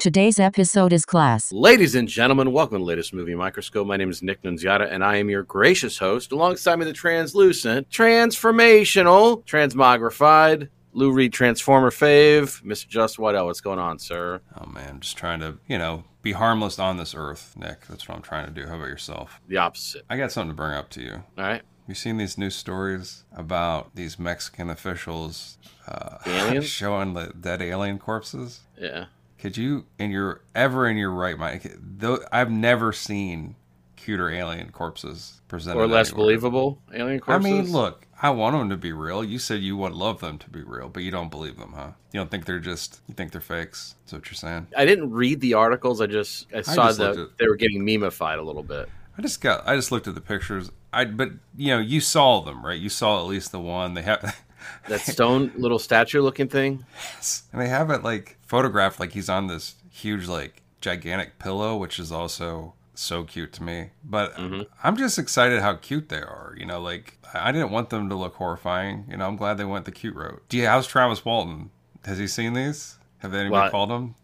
Today's episode is Class. Ladies and gentlemen, welcome to the latest movie microscope. My name is Nick Nunziata, and I am your gracious host. Alongside me, the translucent, transformational, transmogrified, Lou Reed Transformer fave, Mr. Justin Waddell. What's going on, sir? Oh man, just trying to, you know, be harmless on this earth, Nick. That's what I'm trying to do. How about yourself? The opposite. I got something to bring up to you. All right. You seen these news stories about these Mexican officials uh, The showing the dead alien corpses? Yeah. Could you, in your ever in your right mind, though I've never seen cuter alien corpses presented Or less anywhere. believable alien corpses I mean, look, I want them to be real. You said you would love them to be real, but you don't believe them, huh? You don't think they're just, you think they're fakes? That's what you're saying? I didn't read the articles. I just I saw that they were getting memeified a little bit. I just got. I just looked at the pictures. I but you know you saw them right. You saw at least the one they have, That stone little statue looking thing. Yes. And they have it like photographed like he's on this huge like gigantic pillow, which is also so cute to me. But mm-hmm. I'm just excited how cute they are. You know, like I didn't want them to look horrifying. You know, I'm glad they went the cute route. Do you, how's Travis Walton? Has he seen these? Have anybody Well, called him?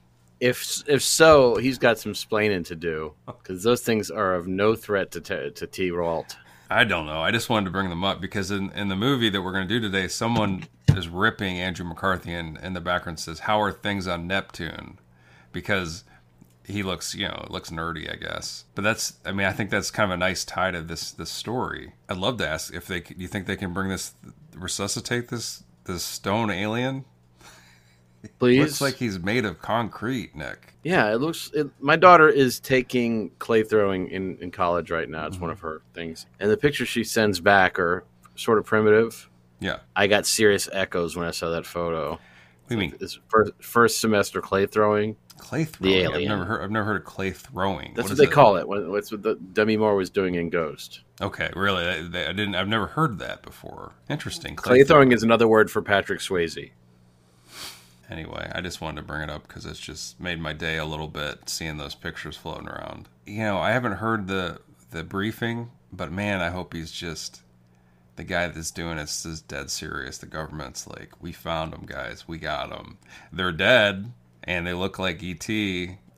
If if so, he's got some splaining to do because those things are of no threat to T- to T. Walt. I don't know. I just wanted to bring them up because in, in the movie that we're going to do today, someone is ripping Andrew McCarthy and in the background says, How are things on Neptune? Because he looks, you know, looks nerdy, I guess. But that's, I mean, I think that's kind of a nice tie to this this story. I'd love to ask if they, do you think they can bring this, resuscitate this this stone alien? Please, Looks like he's made of concrete, Nick. yeah. It looks. It, my daughter is taking clay throwing in in college right now. It's one mm-hmm. of her things, and the pictures she sends back are sort of primitive. Yeah. I got serious echoes when I saw that photo. What do you mean This first first semester clay throwing. clay throwing? I've alien. never heard. I've never heard of clay throwing. That's what they call it. What- What's what the Demi Moore was doing in Ghost. Okay, really? I, I didn't. I've never heard that before. Interesting. Clay throwing is another word for Patrick Swayze. Anyway, I just wanted to bring it up because it's just made my day a little bit seeing those pictures floating around. You know, I haven't heard the the briefing, but man, I hope he's just the guy that's doing it is is dead serious. The government's like, we found them, guys. We got them. They're dead, and they look like ET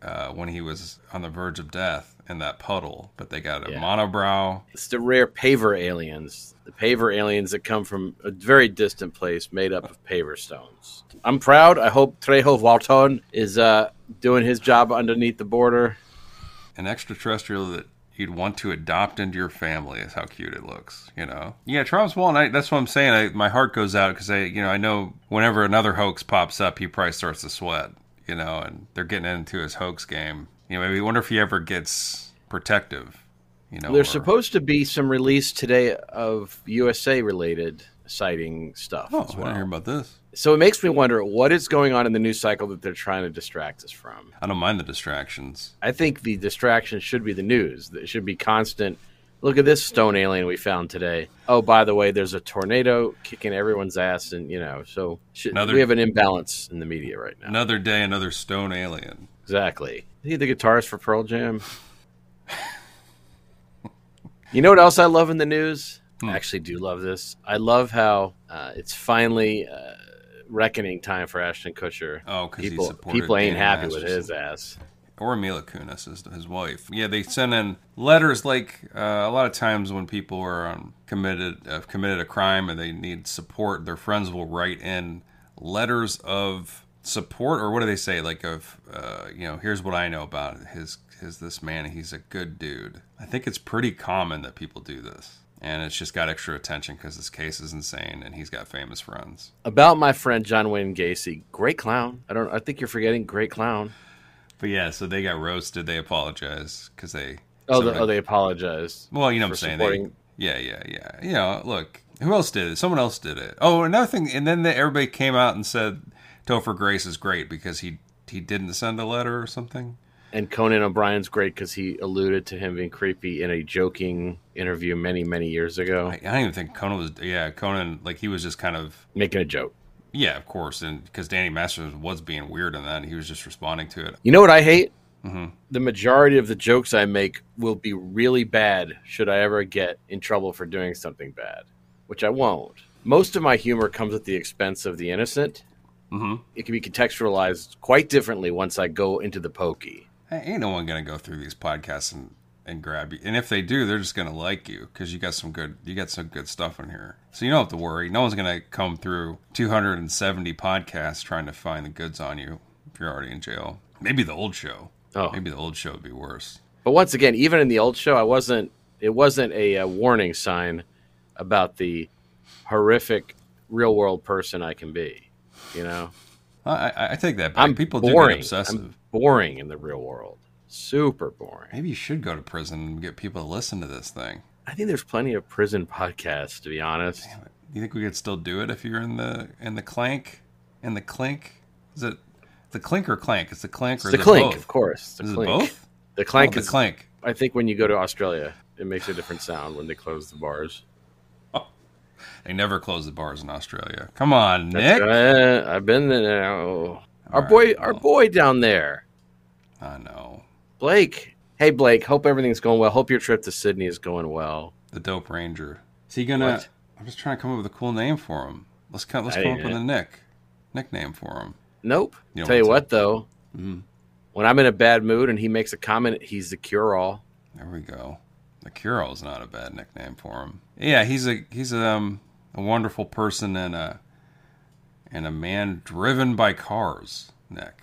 uh, when he was on the verge of death in that puddle. But they got a Yeah. monobrow. It's the rare paver aliens. The paver aliens that come from a very distant place made up of paver stones. I'm proud. I hope Trejo Walton is uh, doing his job underneath the border. an extraterrestrial that you'd want to adopt into your family is how cute it looks you know yeah travis walton I, that's what i'm saying I, my heart goes out because i you know i know whenever another hoax pops up he probably starts to sweat you know and they're getting into his hoax game you know maybe wonder if he ever gets protective you know There's or- supposed to be some release today of USA related sighting stuff oh as i well. hear about this So it makes me wonder what is going on in the news cycle that they're trying to distract us from. i don't mind the distractions I think the distraction should be the news. It should be constant. Look at this stone alien we found today. Oh, by the way, there's a tornado kicking everyone's ass, and you know, so should, Another- we have an imbalance in the media right now. another day another stone alien Exactly. Is he the guitarist for Pearl Jam? you know what else I love in the news? Hmm. I actually do love this. I love how uh, it's finally uh, reckoning time for Ashton Kutcher. oh because People, people ain't Dan happy with his ass. or Mila Kunis is his wife. Yeah, they send in letters like uh, a lot of times when people are um, committed have committed a crime and they need support, their friends will write in letters of support or what do they say like of uh, you know here's what I know about his his this man he's a good dude. I think it's pretty common that people do this. And it's just got extra attention because this case is insane, and he's got famous friends. About my friend John Wayne Gacy, great clown. I don't. I think you're forgetting great clown. But yeah, so they got roasted. They apologize because they. Oh, the, oh, they apologized. well, you know what I'm saying. supporting- They, yeah, yeah, yeah. You know, look, who else did it? Someone else did it. Oh, another thing, and then the, everybody came out and said Topher Grace is great because he he didn't send a letter or something. And Conan O'Brien's great because he alluded to him being creepy in a joking interview many, many years ago, I, I don't even think Conan was. Yeah, Conan, like he was just kind of. making a joke. Yeah, of course, and because Danny Masterson was being weird in that, he was just responding to it. You know what I hate? Mhm. The majority of the jokes I make will be really bad should I ever get in trouble for doing something bad, which I won't. Most of my humor comes at the expense of the innocent. Mm-hmm. It can be contextualized quite differently once I go into the pokey. Ain't no one gonna go through these podcasts and, and grab you. And if they do, they're just gonna like you because you got some good you got some good stuff in here. So you don't have to worry. No one's gonna come through 270 podcasts trying to find the goods on you if you're already in jail. Maybe the old show. Oh, Maybe the old show would be worse. but once again, even in the old show, I wasn't. It wasn't a, uh warning sign about the horrific real world person I can be. You know, I, I, I take that back. I'm People boring. do get obsessive. I'm boring in the real world. Super boring. Maybe you should go to prison and get people to listen to this thing. I think there's plenty of prison podcasts, to be honest. Damn it. You think we could still do it if you're in the in the clank? In the clink? Is it the clink or clank? It's the clink or the clink, both? of course. The Is it both? The clank oh, the is. clank. I think when you go to Australia, it makes a different sound when they close the bars. They never close the bars in Australia. Come on, Nick. right. I've been there. Oh. Our right, boy, our boy down there, I know. Blake. Hey, Blake. Hope everything's going well. Hope your trip to Sydney is going well. The dope ranger. Is he gonna What? I'm just trying to come up with a cool name for him. Let's come let's I come up with it. a Nick. Nickname for him. Nope. You Tell you what, though, Mhm. when I'm in a bad mood and he makes a comment, he's the cure-all. There we go. The Curo is not a bad nickname for him. Yeah, he's a he's a, um, a wonderful person and a and a man driven by cars. Nick,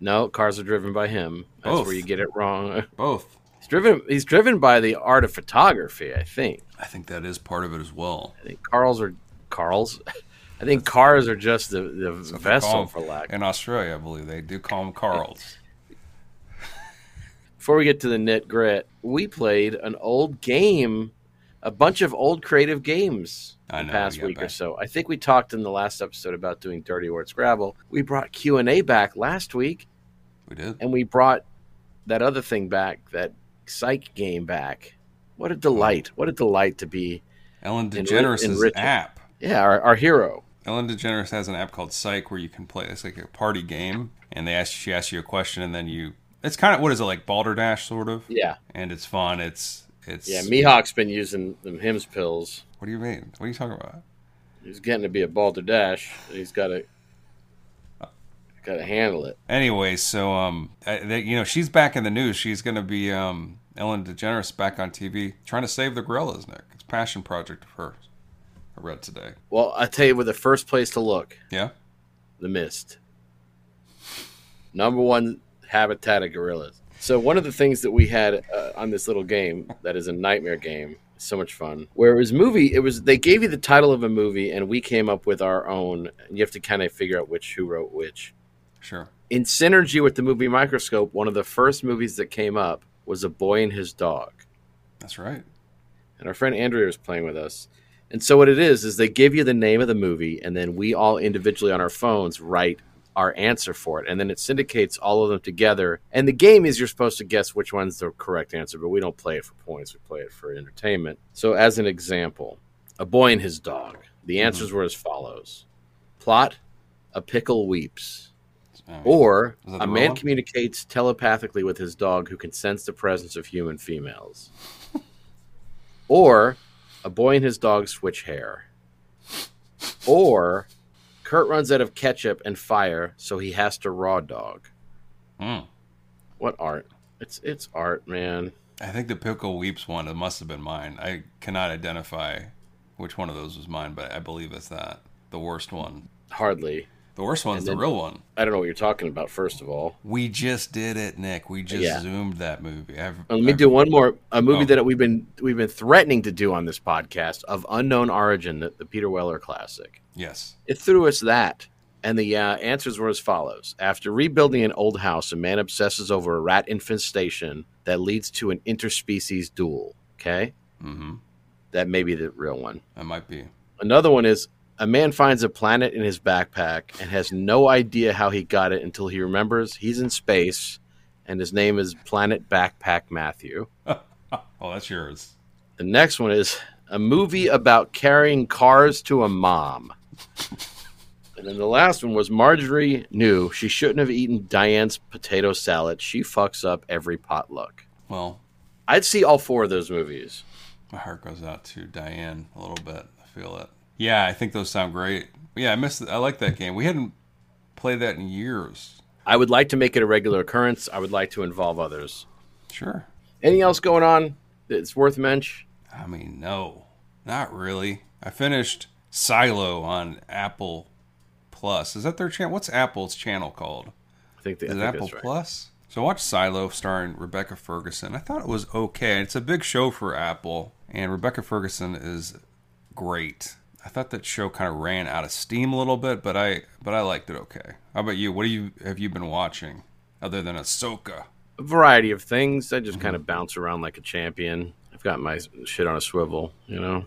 No, cars are driven by him. That's Both. where you get it wrong. both. He's driven. He's driven by the art of photography. I think. I think that is part of it as well. I think Carl's are Carl's. I think cars are just the, the vessel for lack. In Australia, I believe they do call them Carls. Before we get to the nit grit, we played an old game, a bunch of old creative games I the know, past we week or so. I think we talked in the last episode about doing Dirty Word Scrabble. We brought Q and A back last week, We did. and we brought that other thing back, that Psych game back. What a delight! What a delight to be, Ellen Enri- DeGeneres' enriching. app. yeah, our, our hero. Ellen DeGeneres has an app called Psych where you can play. It's like a party game, and they ask she asks you a question, and then you. It's kind of what is it like Balderdash sort of, Yeah, and it's fun. It's it's yeah. Mihawk's been using them Hims pills. What do you mean? What are you talking about? He's getting to be a balderdash. He's got to got to handle it. Anyway, so um, I, they, you know, she's back in the news. She's going to be um, Ellen DeGeneres back on TV trying to save the gorillas. Nick, it's a passion project of hers. I read today. Well, I tell you, where the first place to look, Yeah, the mist. Number one habitat of gorillas. So one of the things that we had uh, on this little game that is a nightmare game, so much fun. Where it was movie, it was they gave you the title of a movie, and we came up with our own. And you have to kind of figure out which who wrote which. sure. In synergy with the movie Microscope, one of the first movies that came up was A Boy and His Dog. That's right. and our friend Andrea was playing with us. And so what it is is they give you the name of the movie, and then we all individually on our phones write our answer for it, and then it syndicates all of them together. And the game is you're supposed to guess which one's the correct answer, but we don't play it for points; we play it for entertainment. So, as an example, a boy and his dog. The answers were as follows: plot, a pickle weeps. Oh, Or a man one? communicates telepathically with his dog who can sense the presence of human females. or a boy and his dog switch hair. Or Kurt runs out of ketchup and fire, so he has to raw dog. mm. What art? It's it's art, man. I think the Pickle Weeps one, it must have been mine. I cannot identify which one of those was mine, but I believe it's that. The worst one. Hardly. The worst one's And the real one. I don't know what you're talking about. First of all, We just did it, Nick. We just Yeah. zoomed that movie. I've, let me I've- do one more. A movie Oh. that we've been we've been threatening to do on this podcast of unknown origin, the, the Peter Weller classic. Yes. It threw us that, and the uh, answers were as follows: After rebuilding an old house, a man obsesses over a rat infestation that leads to an interspecies duel. Okay, Mm-hmm. that may be the real one. That might be. Another one is a man finds a planet in his backpack and has no idea how he got it until he remembers he's in space and his name is Planet Backpack Matthew. Oh, that's yours. The next one is a movie about carrying cars to a mom. And then the last one was Marjorie knew she shouldn't have eaten Diane's potato salad. She fucks up every potluck. Well, I'd see all four of those movies. my heart goes out to Diane a little bit. I feel it. Yeah, I think those sound great. Yeah, I missed. I like that game. We hadn't played that in years. I would like to make it a regular occurrence. I would like to involve others. Sure. Anything else going on that's worth mention? I mean, no, not really. I finished Silo on Apple Plus. Is that their channel? What's Apple's channel called? I think, the, Is it think Apple right. Plus? So I watched Silo starring Rebecca Ferguson. I thought it was okay. It's a big show for Apple, and Rebecca Ferguson is great. I thought that show kind of ran out of steam a little bit, but I but I liked it okay. How about you? What do you have you been watching other than Ahsoka? A variety of things. I just kind Mm-hmm. of bounce around like a champion. I've got my shit on a swivel, you know.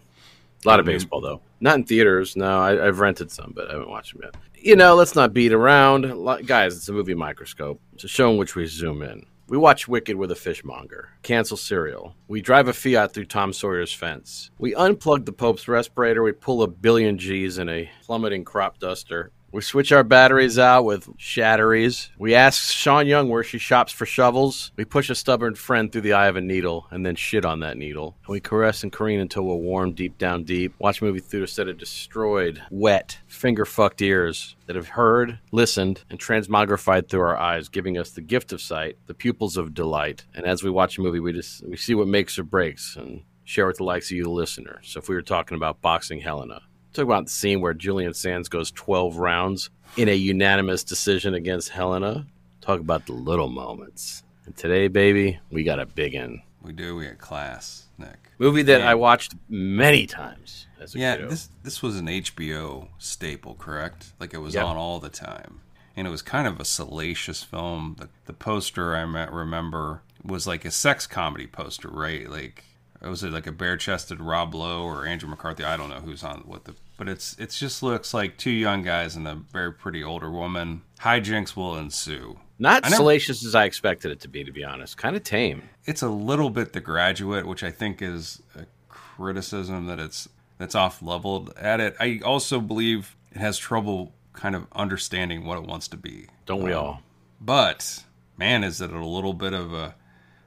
A lot of Mm-hmm. baseball though. Not in theaters. No, I, I've rented some, but I haven't watched them yet. You know, let's not beat around, guys. It's a movie microscope. It's a show in which we zoom in. We watch Wicked with a fishmonger. Cancel cereal. We drive a Fiat through Tom Sawyer's fence. We unplug the Pope's respirator. We pull a billion G's in a plummeting crop duster. We switch our batteries out with shatteries. We ask Sean Young where she shops for shovels. We push a stubborn friend through the eye of a needle and then shit on that needle. And we caress and careen until we're warm deep down deep. Watch a movie through a set of destroyed, wet, finger fucked ears that have heard, listened, and transmogrified through our eyes, giving us the gift of sight, the pupils of delight. And as we watch a movie, we just we see what makes or breaks and share with the likes of you, the listener. So if we were talking about boxing Helena, talk about the scene where Julian Sands goes 12 rounds in a unanimous decision against Helena. Talk about the little moments. And today, baby, we got a big one. We do. We had class, Nick. Movie that Yeah. I watched many times as a Yeah, kiddo. this this was an HBO staple, correct? Like it was Yep. on all the time, and it was kind of a salacious film. The the poster I remember was like a sex comedy poster, right? Like was it like a bare chested Rob Lowe or Andrew McCarthy? I don't know who's on what the, but it's it's just looks like two young guys and a very pretty older woman. Hijinks will ensue. Not never- salacious as I expected it to be, to be honest. Kind of tame. it's a little bit the graduate which i think is a criticism that it's that's off leveled at it i also believe it has trouble kind of understanding what it wants to be Don't we Um, all? but man is it a little bit of a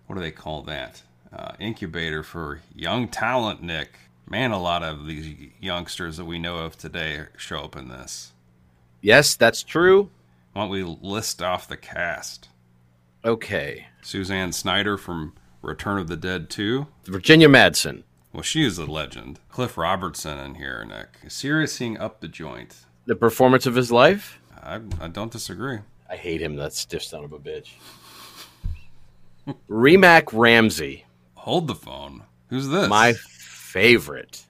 what do they call that uh, incubator for young talent nick man a lot of these youngsters that we know of today show up in this Yes, that's true. why don't we list off the cast Okay. suzanne snyder from return of the dead 2 Virginia Madsen. Well, she is a legend. Cliff Robertson in here, Nick. Seriousing up the joint. The performance of his life? I, I don't disagree. I hate him, that stiff son of a bitch. Remak Ramsay, Hold the phone. Who's this? my favorite.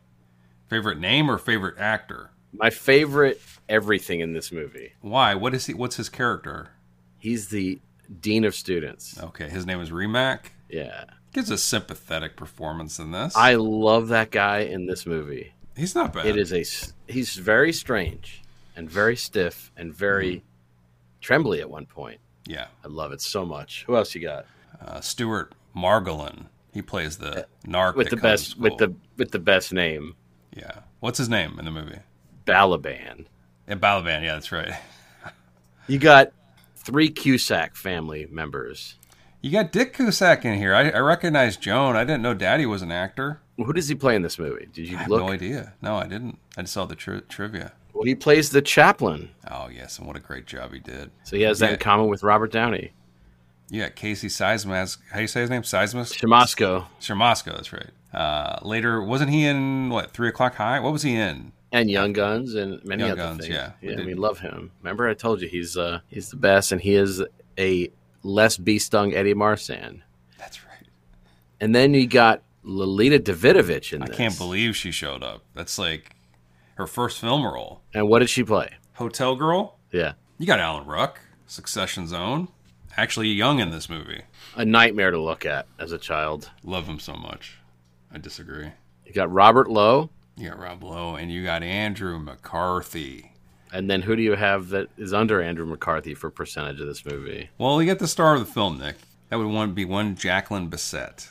favorite name or favorite actor? My favorite everything in this movie. Why? What is he? What's his character? He's the dean of students. Okay, his name is Remak. Yeah. Gives a sympathetic performance in this. I love that guy in this movie. He's not bad. It is a he's very strange and very stiff and very trembly at one point. Yeah. I love it so much. Who else you got? Uh, Stuart Margolin. He plays the uh, narc With the best with the with the best name, yeah. What's his name in the movie? Balaban. Yeah, Balaban. Yeah, that's right. You got three Cusack family members. You got Dick Cusack in here. I, I recognize Joan. I didn't know Daddy was an actor. Who does he play in this movie? Did you I have look? no idea. No, I didn't. I just saw the tri- trivia. Well, he plays the chaplain, Oh yes, and what a great job he did. so he has that Yeah. in common with Robert Downey. You got Casey Seismas. How do you say his name? Seismas? Shamasco Shermasco, that's right. Uh, later, wasn't he in, what, 3 O'Clock High? What was he in? and Young Guns and many Young other Guns, things. yeah. We yeah. Did- mean, love him. Remember, I told you he's uh he's the best, and he is a less bee stung Eddie Marsan. That's right. And then you got Lolita Davidovich in I this. can't believe she showed up. That's like her first film role. And what did she play? Hotel Girl? Yeah, You got Alan Ruck, Succession Zone. Actually young in this movie. a nightmare to look at as a child. Love him so much. I disagree. You got Robert Lowe, You got Rob Lowe and you got Andrew McCarthy. and then who do you have that is under Andrew McCarthy for percentage of this movie? Well, you get the star of the film, Nick. That would one be one Jacqueline Bisset.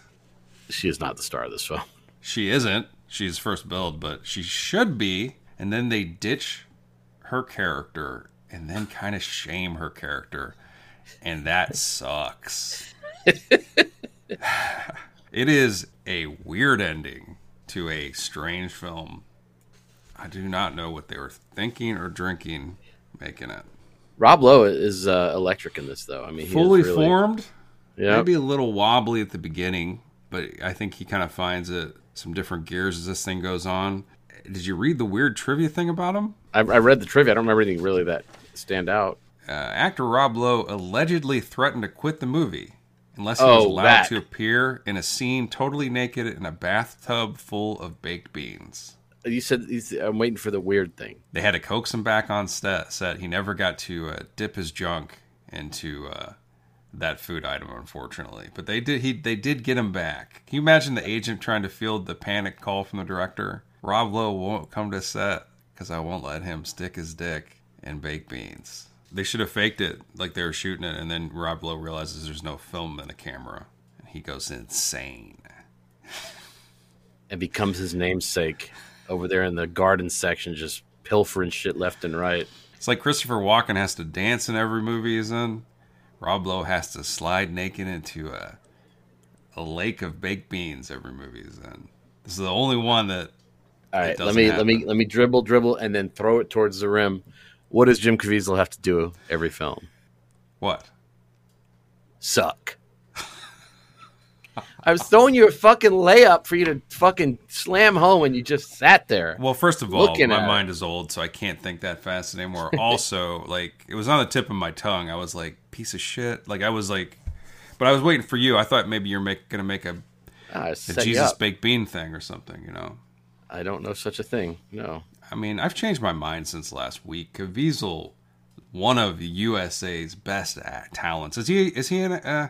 She is not the star of this film. She isn't. She's first billed, but she should be. And then they ditch her character and then kind of shame her character. And that sucks. it is a weird ending to a strange film. I do not know what they were thinking or drinking making it. Rob Lowe is uh, electric in this, though. I mean, Fully really, formed, Yeah, maybe a little wobbly at the beginning, but I think he kind of finds it some different gears as this thing goes on. Did you read the weird trivia thing about him? I, I read the trivia. I don't remember anything really that stand out. Uh, actor Rob Lowe allegedly threatened to quit the movie unless he Oh, was allowed that. to appear in a scene totally naked in a bathtub full of baked beans. You said I'm waiting for the weird thing. They had to coax him back on set. set. He never got to uh, dip his junk into uh, that food item, unfortunately. But they did. He they did get him back. Can you imagine the agent trying to field the panic call from the director? Rob Lowe won't come to set because I won't let him stick his dick in baked beans. They should have faked it like they were shooting it, and then Rob Lowe realizes there's no film in the camera, and he goes insane. and becomes his namesake over there in the garden section, just pilfering shit left and right. It's like Christopher Walken has to dance in every movie he's in. Rob Lowe has to slide naked into a a lake of baked beans every movie he's in. This is the only one that All right, let me let me let me dribble, dribble, and then throw it towards the rim. What does Jim Caviezel have to do every film? what? Suck. I was throwing you a fucking layup for you to fucking slam home, and you just sat there. Well, first of all, my mind is old, so I can't think that fast anymore. also, like it was on the tip of my tongue. I was like, piece of shit. Like I was like, but I was waiting for you. I thought maybe you're make, gonna make a, Ah, a Jesus baked bean thing or something. You know. I don't know such a thing. No. I mean, I've changed my mind since last week. Caviezel, one of USA's best talents. Is he? Is he an, uh,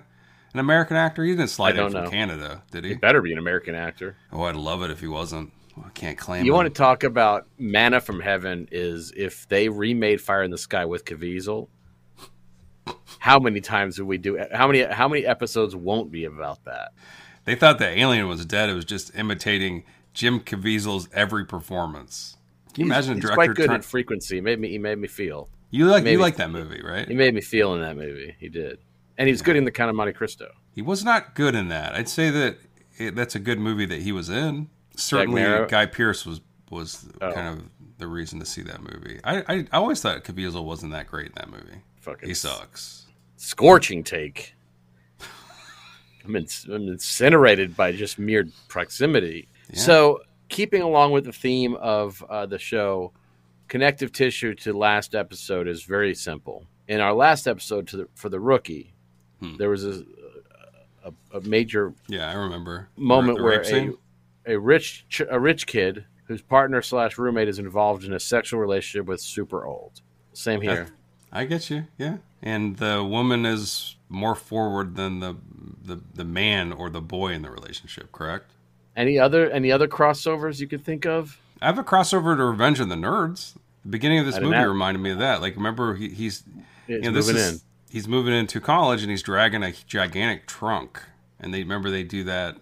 an American actor? He didn't slide in from know. Canada, did he? He better be an American actor. Oh, I'd love it if he wasn't. I can't claim. You him. want to talk about manna from heaven? Is if they remade Fire in the Sky with Caviezel, how many times would we do? How many how many episodes won't be about that? They thought the alien was dead. It was just imitating Jim Caviezel's every performance. Can you imagine a He's director? quite good trying- at frequency. He made me. He made me feel. you like you like that movie, right? He made me feel in that movie. He did, and he was good in the Count of Monte Cristo. He was not good in that. I'd say that it, that's a good movie that he was in. Certainly? Guy Pearce was was Oh. kind of the reason to see that movie. I, I I always thought Caviezel wasn't that great in that movie. Fucking He sucks. scorching take. I'm, in, I'm incinerated by just mere proximity. So, keeping along with the theme of uh, the show, connective tissue to last episode is very simple. In our last episode to the, for the rookie, Hmm. there was a, a, a major Yeah, I remember moment The where a, a rich ch- a rich kid whose partner slash roommate is involved in a sexual relationship with super old. Same here. I get you. Yeah, and the woman is more forward than the the the man or the boy in the relationship. Correct. Any other any other crossovers you could think of? I have a crossover to Revenge of the Nerds. The beginning of this movie reminded me of that. Like, remember he, he's It's you know, this moving is, in. He's moving into college and he's dragging a gigantic trunk. And they remember they do that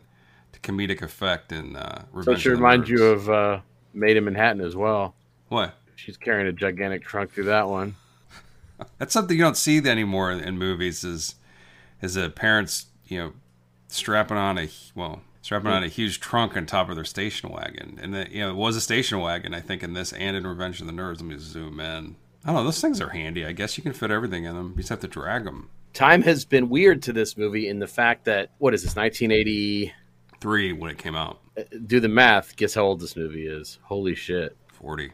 to comedic effect in uh, So Revenge. it should of the remind Nerds. you of uh, Maid in Manhattan as well. what? She's carrying a gigantic trunk through that one. That's something you don't see anymore in movies. Is is the parents you know strapping on a well strapping on a huge trunk on top of their station wagon, and the, you know it was a station wagon. I think in this and in Revenge of the Nerds. Let me zoom in. I don't know. Those things are handy. I guess you can fit everything in them. You just have to drag them. time has been weird to this movie in the fact that what is this 1983? When it came out. Uh, do the math guess how old this movie is holy shit 40.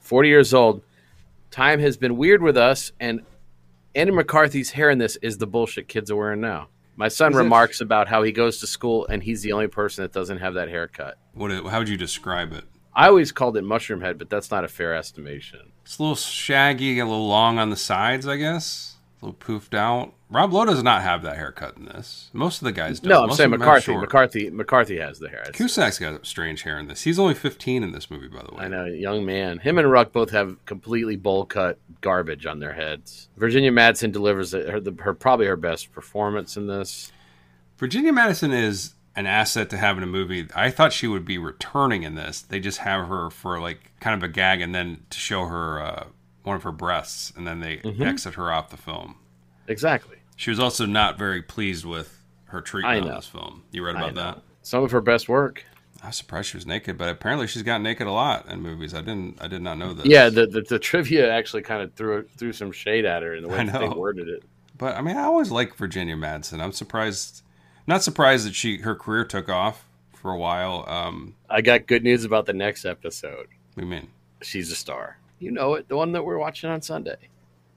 40 years old time has been weird with us and Andy McCarthy's hair in this is the bullshit kids are wearing now my son Is it? remarks about how he goes to school and he's the only person that doesn't have that haircut What? How would you describe it? I always called it mushroom head but that's not a fair estimation It's a little shaggy, a little long on the sides, I guess. Little poofed out. Rob Lowe does not have that haircut in this. Most of the guys do. no I'm Most saying of them have McCarthy. McCarthy McCarthy has the hair Cusack's got strange hair in this. He's only 15 in this movie, by the way. I know, young man. Him and Ruck both have completely bowl cut garbage on their heads. Virginia Madsen delivers her, the, her probably her best performance in this. Virginia Madison is an asset to have in a movie. I thought she would be returning in this. They just have her for like kind of a gag and then to show her uh, one of her breasts, and then they Mm-hmm. exit her off the film. Exactly. She was also not very pleased with her treatment on this film. You read about that? Some of her best work. I was surprised she was naked, but apparently she's gotten naked a lot in movies. I didn't. I did not know this. Yeah, the, the the trivia actually kind of threw threw some shade at her in the way they worded it. But I mean, I always like Virginia Madsen. I'm surprised, not surprised that she her career took off for a while. Um, I got good news about the next episode. what do you mean? She's a star. You know it, the one that we're watching on Sunday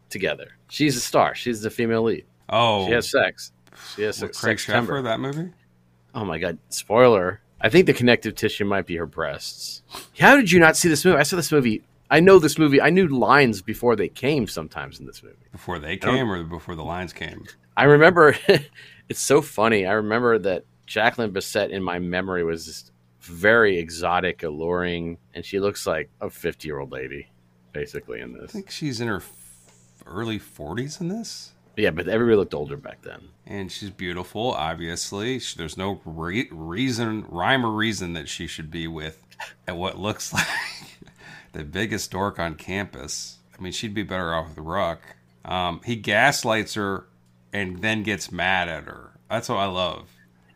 together. She's a star. She's the female lead. Oh, She has sex. She has sex. Craig September. Sheffer, that movie. Oh my god! Spoiler. I think the connective tissue might be her breasts. How did you not see this movie? I saw this movie. I know this movie. I knew lines before they came. Sometimes in this movie, Before they came or before the lines came? I remember. it's so funny. I remember that Jacqueline Bisset in my memory was very exotic, alluring, and she looks like a fifty-year-old lady, basically in this. I think she's in her f- early 40s in this. Yeah, but everybody looked older back then. And she's beautiful, obviously. She, there's no re- reason, rhyme or reason that she should be with at what looks like the biggest dork on campus. I mean, she'd be better off with Ruck. Um, he gaslights her and then gets mad at her. That's what I love.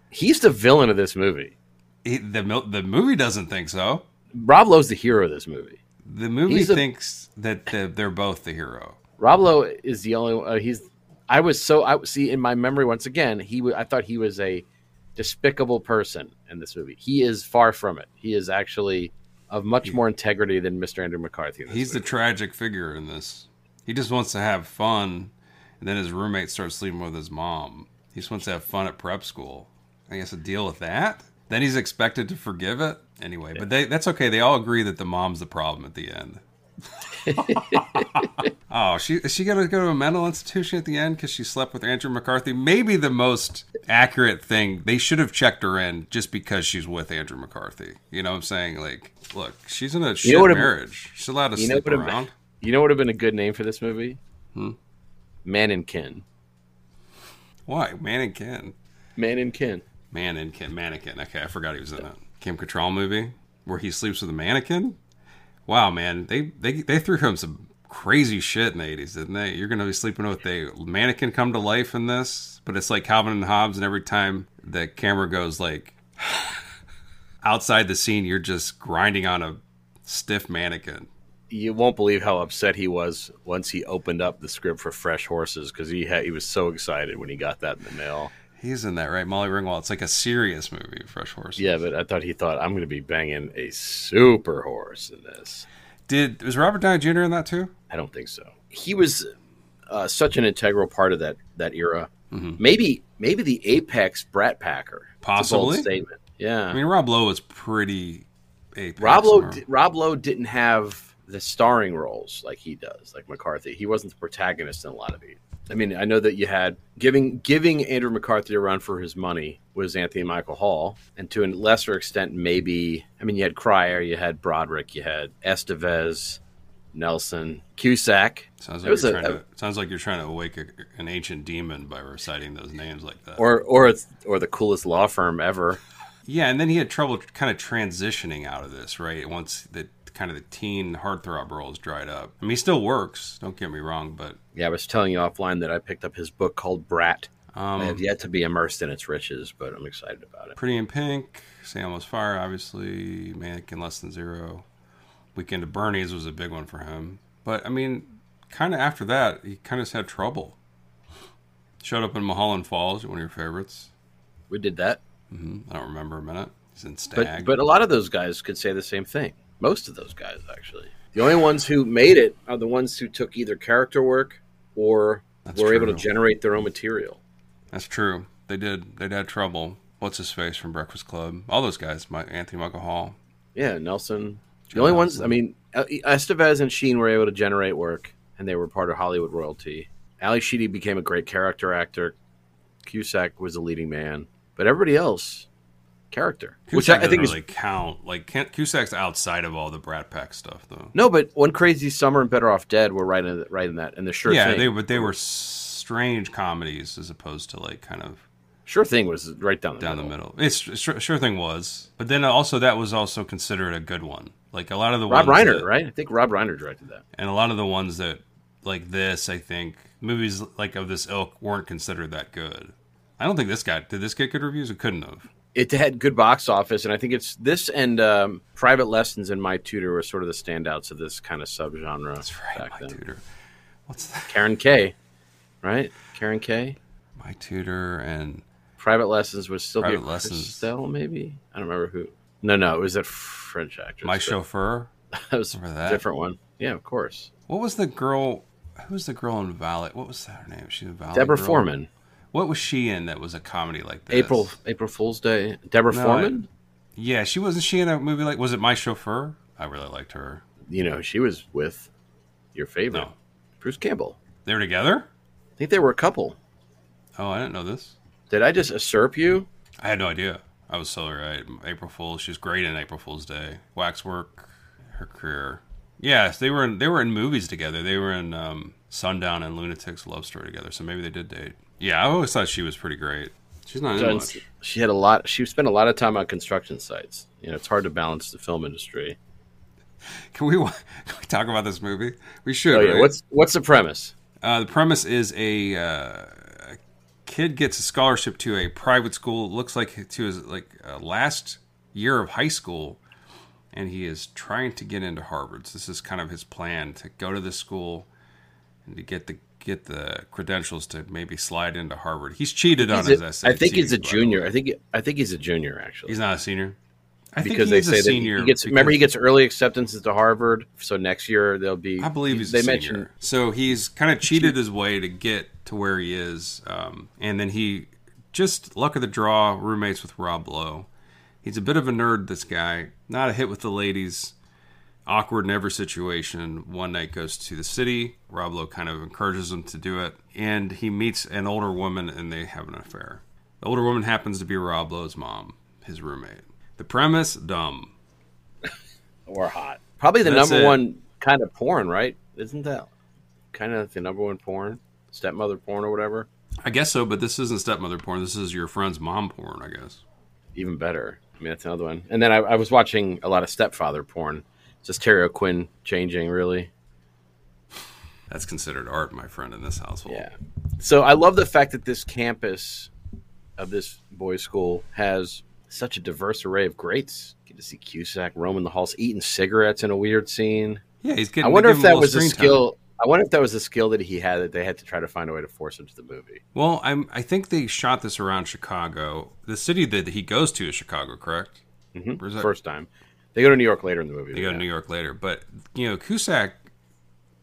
He's the villain of this movie. He, the the movie doesn't think so. Rob Lowe's the hero of this movie. The movie a- thinks that the, they're both the hero. Rob Lowe is the only. Uh, he's. I was so. I see in my memory once again. He. I thought he was a despicable person in this movie. He is far from it. He is actually of much more integrity than Mr. Andrew McCarthy. He's the tragic figure in this. He just wants to have fun, and then his roommate starts sleeping with his mom. He just wants to have fun at prep school. I guess to deal with that. Then he's expected to forgive it anyway. But they, that's okay. They all agree that the mom's the problem at the end. oh, she is she gonna go to a mental institution at the end because she slept with Andrew McCarthy? Maybe the most accurate thing. They should have checked her in just because she's with Andrew McCarthy. You know what I'm saying? Like, look, she's in a shit know what a- marriage. She's allowed to You know sleep what a- around. You know what would have been a good name for this movie? Hmm? Man and Kin. Why? Mannequin. Man and Kin. Mannequin. Mannequin. Okay, I forgot he was in that. Kim Cattrall movie where he sleeps with a mannequin. Wow, man, they they they threw him some crazy shit in the eighties, didn't they? You're gonna be sleeping with a mannequin come to life in this, but it's like Calvin and Hobbes, and every time the camera goes like outside the scene, you're just grinding on a stiff mannequin. You won't believe how upset he was once he opened up the script for Fresh Horses because he had he was so excited when he got that in the mail. He's in that, right? Molly Ringwald. It's like a serious movie, Fresh Horse. Yeah, but I thought he thought I'm going to be banging a super horse in this. Did was Robert Downey Jr. in that too? I don't think so. He was uh, such an integral part of that that era. Mhm. Maybe maybe the apex Brat Packer. Possibly. statement. Yeah. I mean, Rob Lowe was pretty. Apex Rob Lowe, di- Rob Lowe didn't have the starring roles like he does, like McCarthy. He wasn't the protagonist in a lot of these. I mean, I know that you had giving giving Andrew McCarthy a run for his money was Anthony Michael Hall, and to a lesser extent, maybe I mean you had Cryer, you had Broderick, you had Estevez, Nelson, Cusack, Sounds It like you're a- trying to. Sounds like you're trying to awake a, an ancient demon by reciting those names like that. or or or the coolest law firm ever. yeah, and then he had trouble kind of transitioning out of this, right? Once the kind of the teen heartthrob roles dried up. I mean, he still works. Don't get me wrong, but Yeah, I was telling you offline that I picked up his book called Brat. I have um, yet to be immersed in its riches, but I'm excited about it. Pretty in Pink, St. Elmo's Fire, obviously, Mannequin Less Than Zero, Weekend of Bernie's was a big one for him. But I mean, kind of after that, he kind of had trouble. Showed up in Mulholland Falls, one of your favorites. We did that. hmm I don't remember a minute. He's in But Stag. but a lot of those guys could say the same thing. Most of those guys actually. The only ones who made it are the ones who took either character work or That's were able to generate their own material. That's true. They did. They'd had trouble. What's his face from Breakfast Club? All those guys. My Anthony Michael Hall. Yeah, Nelson. The John only ones, I mean, uh, Estevez and Sheen were able to generate work, and they were part of Hollywood royalty. Ally Sheedy became a great character actor. Cusack was the leading man, but everybody else, character. Which I, I think doesn't is really count. Like Kent, Cusack's outside of all the Brat Pack stuff, though. no, but One Crazy Summer and Better Off Dead were right in right in that, and the Sure yeah, Thing. they but they were strange comedies as opposed to like kind of Sure Thing was right down the down middle. the middle. It's sure, sure thing was, but then also that was also considered a good one. Like a lot of the Rob ones Reiner, that- right? I think Rob Reiner directed that. and a lot of the ones that like this, I think movies like of this ilk weren't considered that good. I don't think this guy did. This get good reviews? It couldn't have. It had good box office, and I think it's this and um, Private Lessons and My Tutor were sort of the standouts of this kind of subgenre That's right, back my then. tutor. What's that? Caren Kaye, right? Caren Kaye. My tutor and Private Lessons was still Private Lessons. Kristel, maybe. I don't remember who. No, no, it was a French actress. my chauffeur. That was Remember a that? different one. Yeah, of course. What was the girl? Who was the girl in Valley? What was that her name? She was Valley. Deborah girl? Foreman. What was she in that was a comedy like this? April April Fool's Day. Deborah No, Foreman. Yeah, she wasn't she in a movie like was it My Chauffeur? I really liked her. You know, she was with your favorite, No. Bruce Campbell. They were together? I think they were a couple. Oh, I didn't know this. Did I just usurp you? I had no idea. I was so right. April Fool's. She's great in April Fool's Day. Waxwork, her career. Yes, they were in they were in movies together. They were in um, Sundown and Lunatics Love Story together. So maybe they did date. Yeah, I always thought she was pretty great. She's not in much. She had a lot. She spent a lot of time on construction sites. You know, it's hard to balance the film industry. Can we, can we talk about this movie? We should. Oh yeah, right? what's what's the premise? Uh, the premise is a, uh, a kid gets a scholarship to a private school. It looks like to his like uh, last year of high school, and he is trying to get into Harvard. So this is kind of his plan to go to this school and to get the get the credentials to maybe slide into Harvard. He's cheated on He's his a- essay. I think he's a junior. I think I think he's a junior actually. He's not a senior. I because think they say a that senior. he gets. Remember, he gets early acceptances to Harvard, so next year they'll be. I believe he's They a senior. mentioned So he's kind of cheated his way to get to where he is, um, and then he just luck of the draw roommates with Rob Lowe. He's a bit of a nerd. This guy, not a hit with the ladies. Awkward in every situation. One night goes to the city. Rob Lowe kind of encourages him to do it, and he meets an older woman, and they have an affair. The older woman happens to be Rob Lowe's mom, his roommate. The premise, dumb. or hot. Probably the That's number it. one kind of porn, right? Isn't that kind of the number one porn? Stepmother porn or whatever. I guess so, but this isn't stepmother porn. This is your friend's mom porn, I guess. Even better. I mean, that's another one. And then I, I was watching a lot of stepfather porn. Just Terry O'Quinn changing, really. That's considered art, my friend, in this household. Yeah. So I love the fact that this campus of this boys' school has such a diverse array of greats. Get to see Cusack roaming the halls, eating cigarettes in a weird scene. Yeah, he's getting. I wonder if that little was a screen time. skill. I wonder if that was a skill that he had that they had to try to find a way to force into the movie. Well, I'm. I think they shot this around Chicago. The city that he goes to is Chicago, correct? Mhm. Is that- First time, they go to New York later in the movie. They go yeah. to New York later, but you know, Cusack.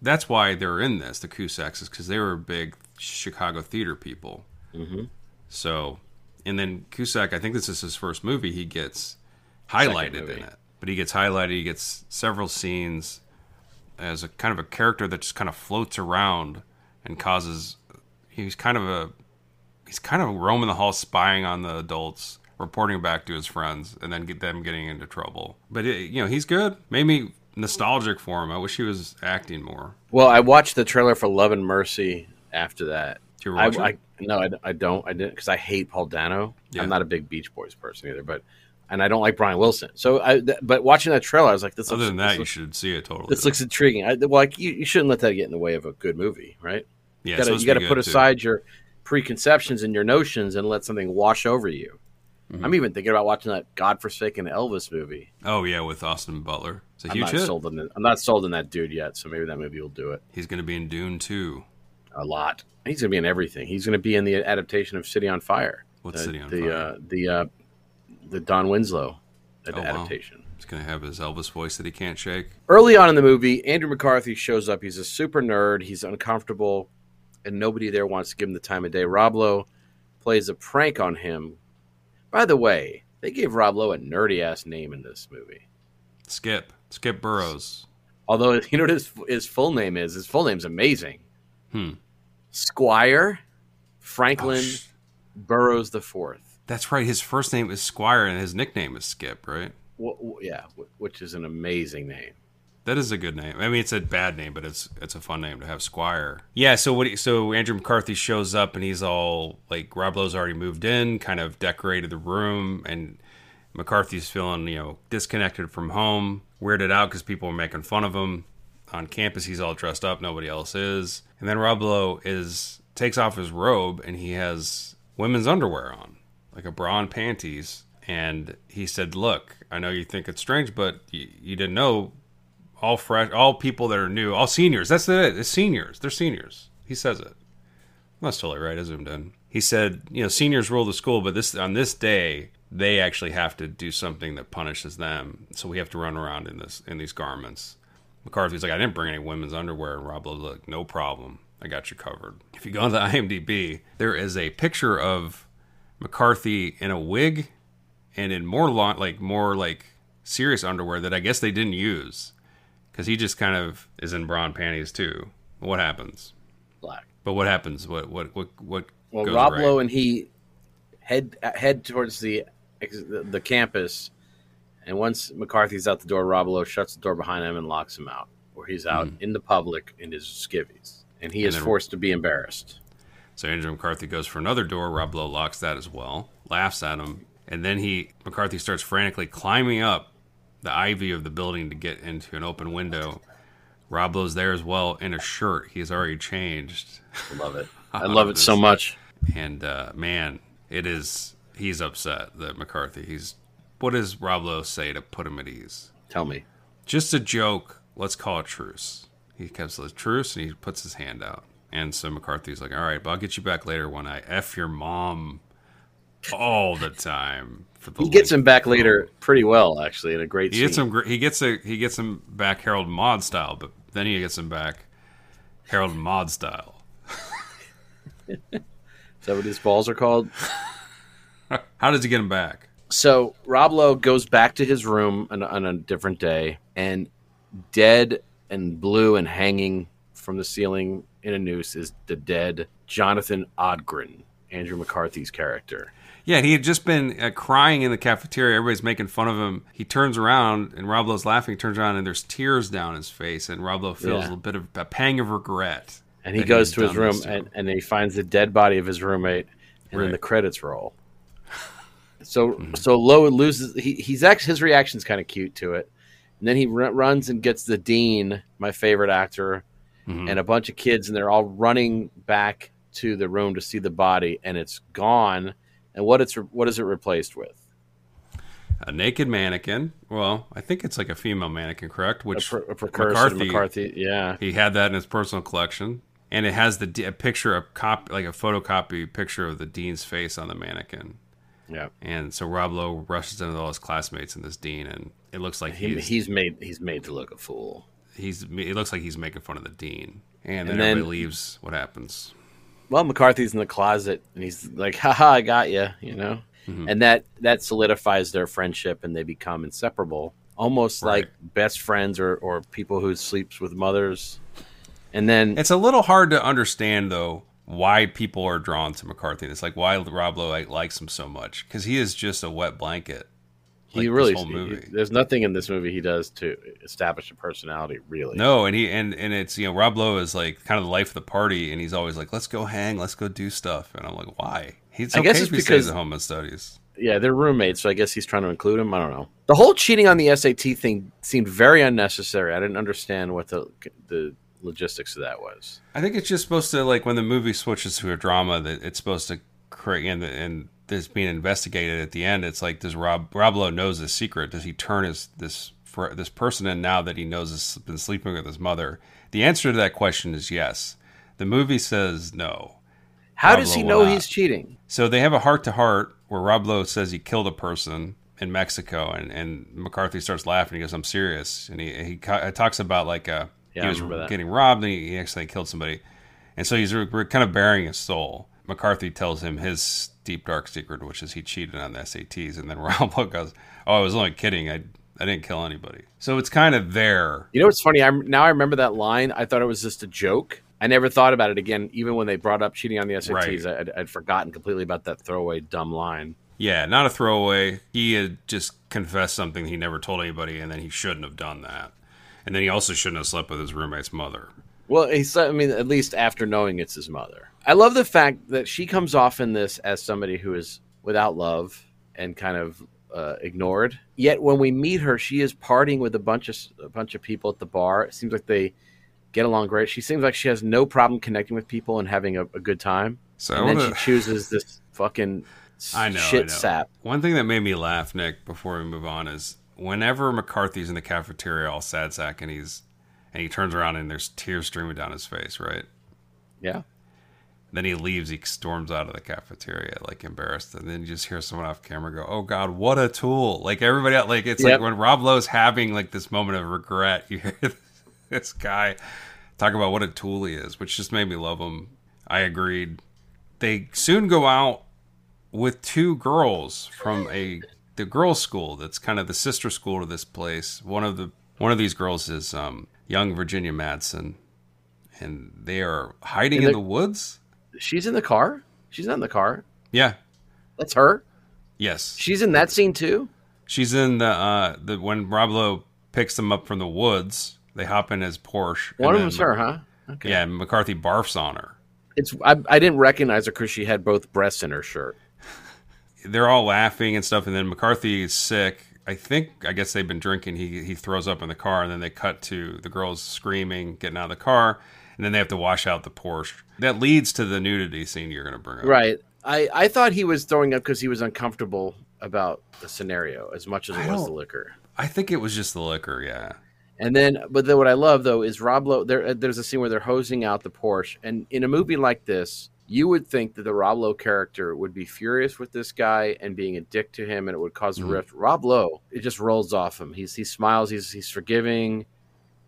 That's why they're in this. The Cusacks is because they were big Chicago theater people. Mm-hmm. So, and then Cusack, I think this is his first movie. He gets highlighted in it, but he gets highlighted. He gets several scenes as a kind of a character that just kind of floats around and causes. He's kind of a. He's kind of roaming the hall, spying on the adults, reporting back to his friends, and then get them getting into trouble. But it, you know, he's good. Made me nostalgic for him. I wish he was acting more. Well, I watched the trailer for Love and Mercy after that. Did you I, it? I no, I, I don't. I didn't because I hate Paul Dano. Yeah. I'm not a big Beach Boys person either, but and I don't like Brian Wilson. So, I th- but watching that trailer, I was like, this. Other looks, than that, you looks, should see it totally. this looks intriguing. I, well, like you, you shouldn't let that get in the way of a good movie, right? yeah, you it's gotta, you got to put too. aside your preconceptions and your notions and let something wash over you. Mm-hmm. I'm even thinking about watching that godforsaken Elvis movie. Oh yeah, with Austin Butler. It's a I'm huge not hit. sold on it. I'm not sold on that dude yet, so maybe that movie will do it. He's going to be in Dune too. A lot. He's going to be in everything. He's going to be in the adaptation of City on Fire. What's the, City on the, Fire? Uh, the uh, the Don Winslow Oh, wow. adaptation. He's gonna have his Elvis voice that he can't shake. Early on in the movie, Andrew McCarthy shows up. He's a super nerd. He's uncomfortable, and nobody there wants to give him the time of day. Rob Lowe plays a prank on him. By the way, they gave Rob Lowe a nerdy ass name in this movie. Skip, Skip Burroughs. Although you know what his his full name is. His full name's amazing. Hmm. Squire Oh, Franklin sh- Burroughs the Fourth. That's right. His first name is Squire, and his nickname is Skip. Right. Wh- yeah, which is an amazing name. That is a good name. I mean, it's a bad name, but it's it's a fun name to have Squire. Yeah. So what? So Andrew McCarthy shows up, and he's all like, Rob Lowe's already moved in, kind of decorated the room, and McCarthy's feeling you know disconnected from home, weirded out because people are making fun of him on campus. He's all dressed up, nobody else is, and then Rob Lowe is takes off his robe, and he has women's underwear on, like a bra and panties. And he said, "Look, I know you think it's strange, but you, you didn't know all fresh, all people that are new, all seniors. That's it. It's seniors. They're seniors. He says it. That's totally right. I zoomed in. He said, you know, seniors rule the school, but this on this day they actually have to do something that punishes them. So we have to run around in this in these garments. McCarthy's like, I didn't bring any women's underwear. And Rob Lowe's like, no problem. I got you covered. If you go on the IMDb, there is a picture of McCarthy in a wig and in more like more like serious underwear that I guess they didn't use because he just kind of is in bra and panties too. What happens? Black. But what happens? What what what what? Well, goes Rob right? Lowe and he head head towards the the campus, and once McCarthy's out the door, Rob Lowe shuts the door behind him and locks him out, where he's out in the public in his skivvies, and he Mm-hmm. And is then- forced to be embarrassed. So Andrew McCarthy goes for another door. Rob Lowe locks that as well, laughs at him, and then he McCarthy starts frantically climbing up the ivy of the building to get into an open window. Rob Lowe's there as well in a shirt. He's already changed, I love it. I love it so much. and uh, man, it is. He's upset that McCarthy. He's. What does Rob Lowe say to put him at ease? Tell me. Just a joke. Let's call a truce. He keeps the truce and he puts his hand out. And so McCarthy's like, all right, but I'll get you back later when I F your mom all the time. For the He gets him back later pretty well, actually, in a great He scene. gets him. He gets a. He gets him back Harold Maude style, but then he gets him back Harold Maude style. Is that what his balls are called? How does he get him back? So Rob Lowe goes back to his room on, on a different day, and dead and blue and hanging from the ceiling in a noose is the dead Jonathan Ogner, Andrew McCarthy's character. Yeah, and he had just been uh, crying in the cafeteria. Everybody's making fun of him. He turns around, and Rob Lowe's laughing. He turns around, and there's tears down his face, and Rob Lowe feels Yeah. a bit of a pang of regret. And he goes to his room, to and, and he finds the dead body of his roommate, and then the credits roll. So so Lowe loses. He, he's actually his reaction's kind of cute to it, and then he r- runs and gets the dean, my favorite actor, Mhm. and a bunch of kids, and they're all running back to the room to see the body, and it's gone. And what it's what is it replaced with? a naked mannequin. Well, I think it's like a female mannequin, correct? A, Which pre- a precursor to McCarthy- McCarthy. Yeah, he had that in his personal collection, and it has the a picture, a cop, like a photocopy picture of the dean's face on the mannequin. yeah. And so Rob Lowe rushes in with all his classmates and this dean, and it looks like He, he's he's made he's made to look a fool. he's it looks like he's making fun of the dean. And then, And then- everybody leaves. What happens? Well, McCarthy's in the closet and he's like, haha, I got you, you know? Mm-hmm. And that, that solidifies their friendship and they become inseparable, almost Right. like best friends or, or people who sleeps with mothers. And then, It's a little hard to understand though why people are drawn to McCarthy. It's like why Rob Lowe likes him so much because he is just a wet blanket. He like, this really, he- there's nothing in this movie he does to establish a personality, really. No, and he and and it's you know Rob Lowe is like kind of the life of the party, and he's always like, "Let's go hang, let's go do stuff," and I'm like, "Why?" He's I okay guess it's he because- at home and studies. Yeah, they're roommates, so I guess he's trying to include him. I don't know. The whole cheating on the SAT thing seemed very unnecessary. I didn't understand what the the logistics of that was. I think it's just supposed to like when the movie switches to a drama that it's supposed to create and and this being investigated at the end. It's like does Rob Rob Lowe knows the secret? Does he turn his this for this person in now that he knows has been sleeping with his mother? The answer to that question is yes. The movie says no. How Rob does he know not. he's cheating? So they have a heart to heart where Rob Lowe says he killed a person in Mexico, and, and McCarthy starts laughing. He goes, "I'm serious," and he he talks about like uh, Yeah, he was getting robbed, and he, he actually killed somebody, and so he's re- re- kind of bearing his soul. McCarthy tells him his deep dark secret, which is he cheated on the SATs, and then Lowe goes, "Oh, I was only kidding. I I didn't kill anybody." So it's kind of there. You know what's funny? I now I remember that line. I thought it was just a joke. I never thought about it again, even when they brought up cheating on the SATs. I, I'd, I'd forgotten completely about that throwaway dumb line. Yeah, not a throwaway. He had just confessed something he never told anybody, and then he shouldn't have done that. And then he also shouldn't have slept with his roommate's mother. Well, he's, I mean, at least after knowing it's his mother. I love the fact that she comes off in this as somebody who is without love and kind of uh, ignored. Yet when we meet her, she is partying with a bunch of a bunch of people at the bar. It seems like they get along great. She seems like she has no problem connecting with people and having a, a good time. So and then wanna- she chooses this fucking I know, shit I know. sap. One thing that made me laugh, Nick, before we move on, is whenever McCarthy's in the cafeteria, all sad sack, and he's and he turns around and there's tears streaming down his face, right? Yeah. Then he leaves. He storms out of the cafeteria, like embarrassed, and then you just hear someone off camera go, "Oh God, what a tool!" Like everybody, else, like it's Yep. like when Rob Lowe's having like this moment of regret. You hear this guy talk about what a tool he is, which just made me love him. I agreed. They soon go out with two girls from a the girls' school that's kind of the sister school to this place. One of the one of these girls is um, young Virginia Madsen, and they are hiding in the woods. She's in the car. She's not in the car. Yeah. That's her. Yes. She's in that scene too. She's in the uh the when Rob Lowe picks them up from the woods, they hop in his Porsche. One of them's her, huh? Okay. Yeah, and McCarthy barfs on her. It's I, I didn't recognize her because she had both breasts in her shirt. They're all laughing and stuff, and then McCarthy is sick. I think I guess they've been drinking. He he throws up in the car, and then they cut to the girls screaming, getting out of the car, and then they have to wash out the Porsche. That leads to the nudity scene you're going to bring up. Right. I, I thought he was throwing up because he was uncomfortable about the scenario as much as it I was the liquor. I think it was just the liquor. Yeah. And then, but then what I love though is Rob Lowe. There, there's a scene where they're hosing out the Porsche, and in a movie like this, you would think that the Rob Lowe character would be furious with this guy and being a dick to him, and it would cause a Mhm. rift. Rob Lowe, it just rolls off him. He's he smiles. He's he's forgiving.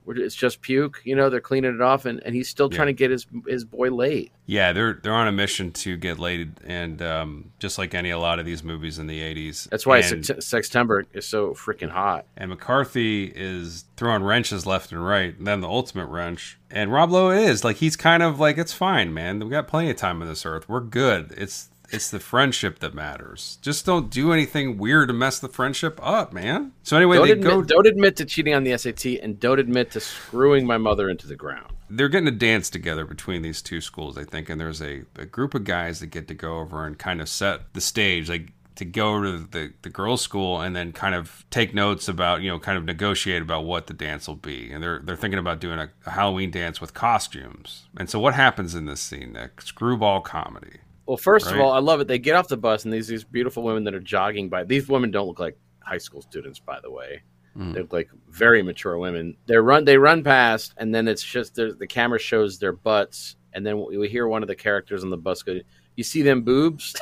It's just puke, you know. They're cleaning it off, and, and he's still Yeah. trying to get his his boy laid. Yeah, they're they're on a mission to get laid, and um, just like any a lot of these movies in the '80s. That's why and, Sextember is so freaking hot. and McCarthy is throwing wrenches left and right, and then the ultimate wrench. And Rob Lowe is like he's kind of like it's fine, man. We got plenty of time on this earth. We're good. It's it's the friendship that matters. Just don't do anything weird to mess the friendship up, man. So anyway, Don't they admit, go. don't admit to cheating on the SAT, and don't admit to screwing my mother into the ground. they're getting a dance together between these two schools, I think, and there's a, a group of guys that get to go over and kind of set the stage, like to go to the, the girls' school and then kind of take notes about, you know, kind of negotiate about what the dance will be. And they're they're thinking about doing a, a Halloween dance with costumes. And so what happens in this scene, Nick? Screwball comedy. Well, first of all, I love it. They get off the bus, and these these beautiful women that are jogging by. These women don't look like high school students, by the way. Mm. They look like very mature women. They run they run past, and then it's just the the camera shows their butts, and then we hear one of the characters on the bus go, "You see them boobs?"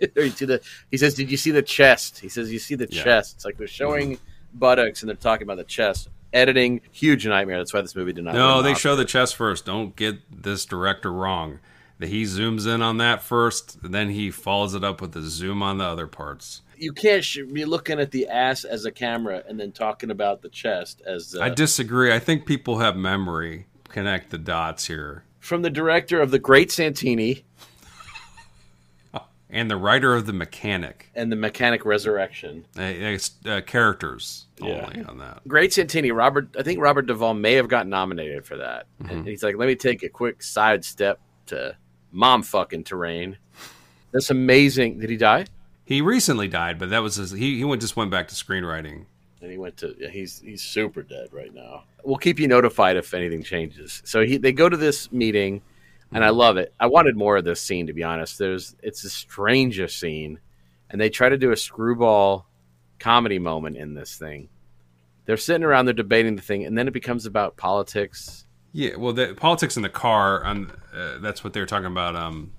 you see the he says, "Did you see the chest?" He says, "You see the Yeah. chest." It's like they're showing buttocks, and they're talking about the chest. Editing, huge nightmare. That's why this movie did not. No, they show the chest first. Don't get this director wrong. He zooms in on that first, and then he follows it up with a zoom on the other parts. you can't be looking at the ass as a camera and then talking about the chest as uh, I disagree. I think people have memory. Connect the dots here. from the director of the Great Santini And the writer of The Mechanic. and the Mechanic Resurrection. Uh, uh, characters Yeah. only on that. Great Santini, Robert. I think Robert Duvall may have gotten nominated for that. And he's like, "Let me take a quick sidestep to mom fucking terrain." That's amazing. Did he die? He recently died, but that was his, he. He went just went back to screenwriting. And he went to. He's he's super dead right now. We'll keep you notified if anything changes. So he they go to this meeting, and I mm-hmm. love it. I wanted more of this scene to be honest. There's it's the strangest scene, and they try to do a screwball comedy moment in this thing. They're sitting around, they're debating the thing, and then it becomes about politics Yeah, well, the politics in the car, um, uh, that's what they were talking about. Um,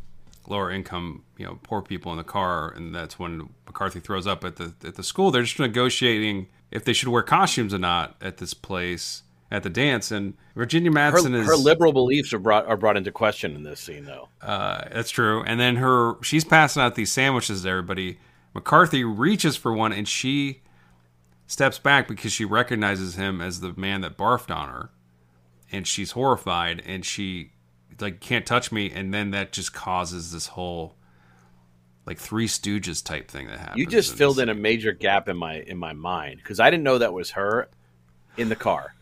lower income, you know, poor people in the car, and that's when McCarthy throws up at the at the school. They're just negotiating if they should wear costumes or not at this place at the dance. And Virginia Her, is her liberal beliefs are brought are brought into question in this scene, though. uh, that's true. And then her she's passing out these sandwiches to everybody. McCarthy reaches for one, and she steps back because she recognizes him as the man that barfed on her, and she's horrified, and she like can't touch me, and then that just causes this whole like Three Stooges type thing that happens. You just filled in a major gap in my in my mind because I didn't know that was her in the car.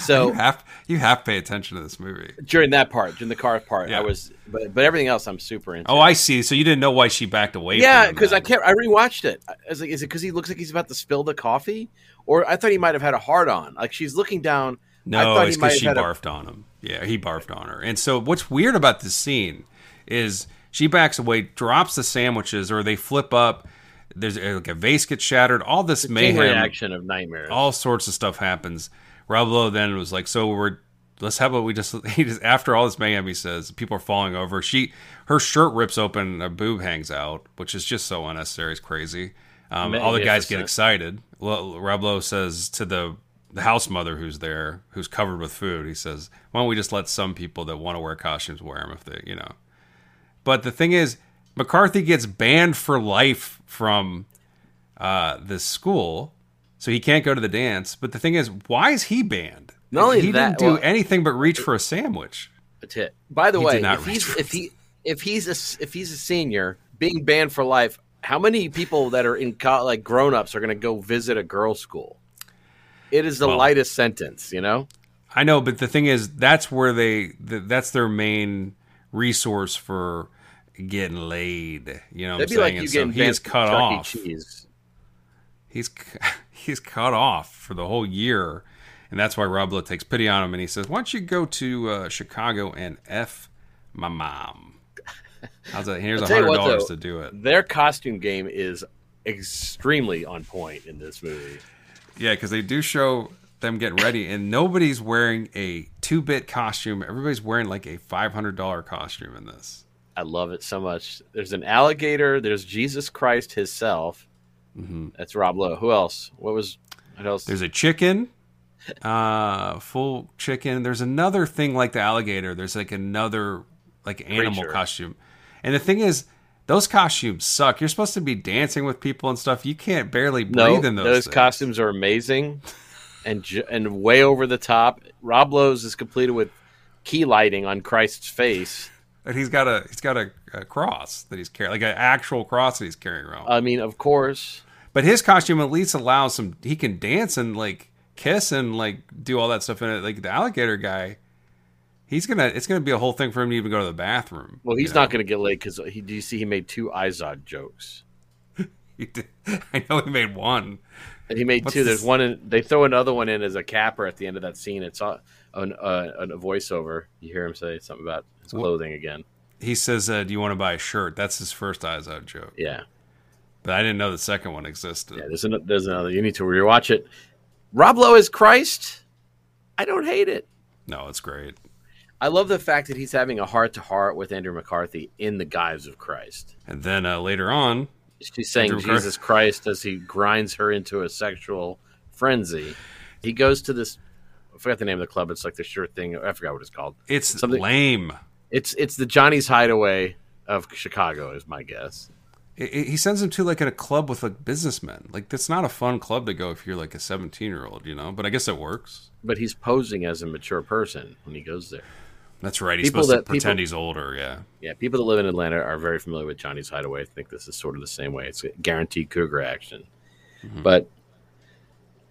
So You have you have to pay attention to this movie. during that part, during the car part, Yeah. I was, but but everything else, I'm super into. Oh, I see. So you didn't know why she backed away. yeah, because I can't. I rewatched it. I was like, is it because he looks like he's about to spill the coffee, or I thought he might have had a hard on. Like she's looking down. I No, thought it's because she had a- barfed on him. Yeah, he barfed on her. And so what's weird about this scene is she backs away, drops the sandwiches, or they flip up. There's uh, like a vase gets shattered. All this mayhem, reaction of nightmares. all sorts of stuff happens. Rob then was like, "So we're let's have what we just." He just after all this mayhem, he says people are falling over. She her shirt rips open, a boob hangs out, which is just so unnecessary. It's crazy. Um, all the guys get excited. Lo- Rob says to the the house mother who's there, who's covered with food, he says, "Why don't we just let some people that want to wear costumes wear them if they, you know?" But the thing is, McCarthy gets banned for life from uh, this school, so he can't go to the dance. But the thing is, why is he banned? Not only he that, didn't do well- anything but reach for a sandwich. That's it. By the He way, if he's if he if he's a if he's a senior being banned for life, how many people that are in co- like grown ups are going to go visit a girls' school? It is the Well- lightest sentence, you know. I know, but the thing is, that's where they th- that's their main resource for getting laid. You know, what I'm That'd be saying? like so he is cut off. Cheese. he's he's cut off for the whole year, and that's why Rob Lowe takes pity on him and he says, "Why don't you go to uh, Chicago and f my mom?" How's that? Here's a hundred dollars to do it. Their costume game is extremely on point in this movie. Yeah, because they do show them getting ready, and nobody's wearing a two bit costume. Everybody's wearing like a five hundred dollar costume in this. I love it so much. There's an alligator. There's Jesus Christ himself. That's Rob Lowe. Who else? What was? What else? Mm-hmm. There's a chicken, uh, full chicken. There's another thing like the alligator. There's like another like animal Creature. costume. And the thing is, those costumes suck. You're supposed to be dancing with people and stuff. You can't barely breathe no, in those. those things. costumes are amazing and and way over the top. Rob Lowe's is completed with key lighting on Christ's face. And he's got a he's got a, a cross that he's carrying, like an actual cross that he's carrying around. I mean, of course. but his costume at least allows some. He can dance and like kiss and like do all that stuff in it. Like the alligator guy, he's gonna. It's gonna be a whole thing for him to even go to the bathroom. Well, you he's know? not going to get laid because he. Do you see he made two Izod jokes? He did. I know he made one. And he made What's two. There's this? one. In, they throw another one in as a capper at the end of that scene. It's a, an, uh, a voiceover. You hear him say something about his clothing again. He says, uh, "Do you want to buy a shirt?" That's his first out joke. Yeah, But I didn't know the second one existed. yeah. There's, an, there's another. You need to rewatch it. Rob Lowe is Christ. I don't hate it. No, it's great. I love the fact that he's having a heart to heart with Andrew McCarthy in the guise of Christ. And then uh, later on, She's saying Andrew McCarthy- Jesus Christ as he grinds her into a sexual frenzy. He goes to this. I forgot the name of the club. It's like the shirt thing. I forgot what it's called. it's Something- lame. It's it's the Johnny's Hideaway of Chicago, is my guess. He sends him to like a club with like businessmen. Like that's not a fun club to go if you're like a 17 year old, you know. But I guess it works. But he's posing as a mature person when he goes there. That's right. He's People supposed that- to pretend people- he's older. Yeah. Yeah, people that live in Atlanta are very familiar with Johnny's Hideaway. I think this is sort of the same way. It's a guaranteed cougar action. But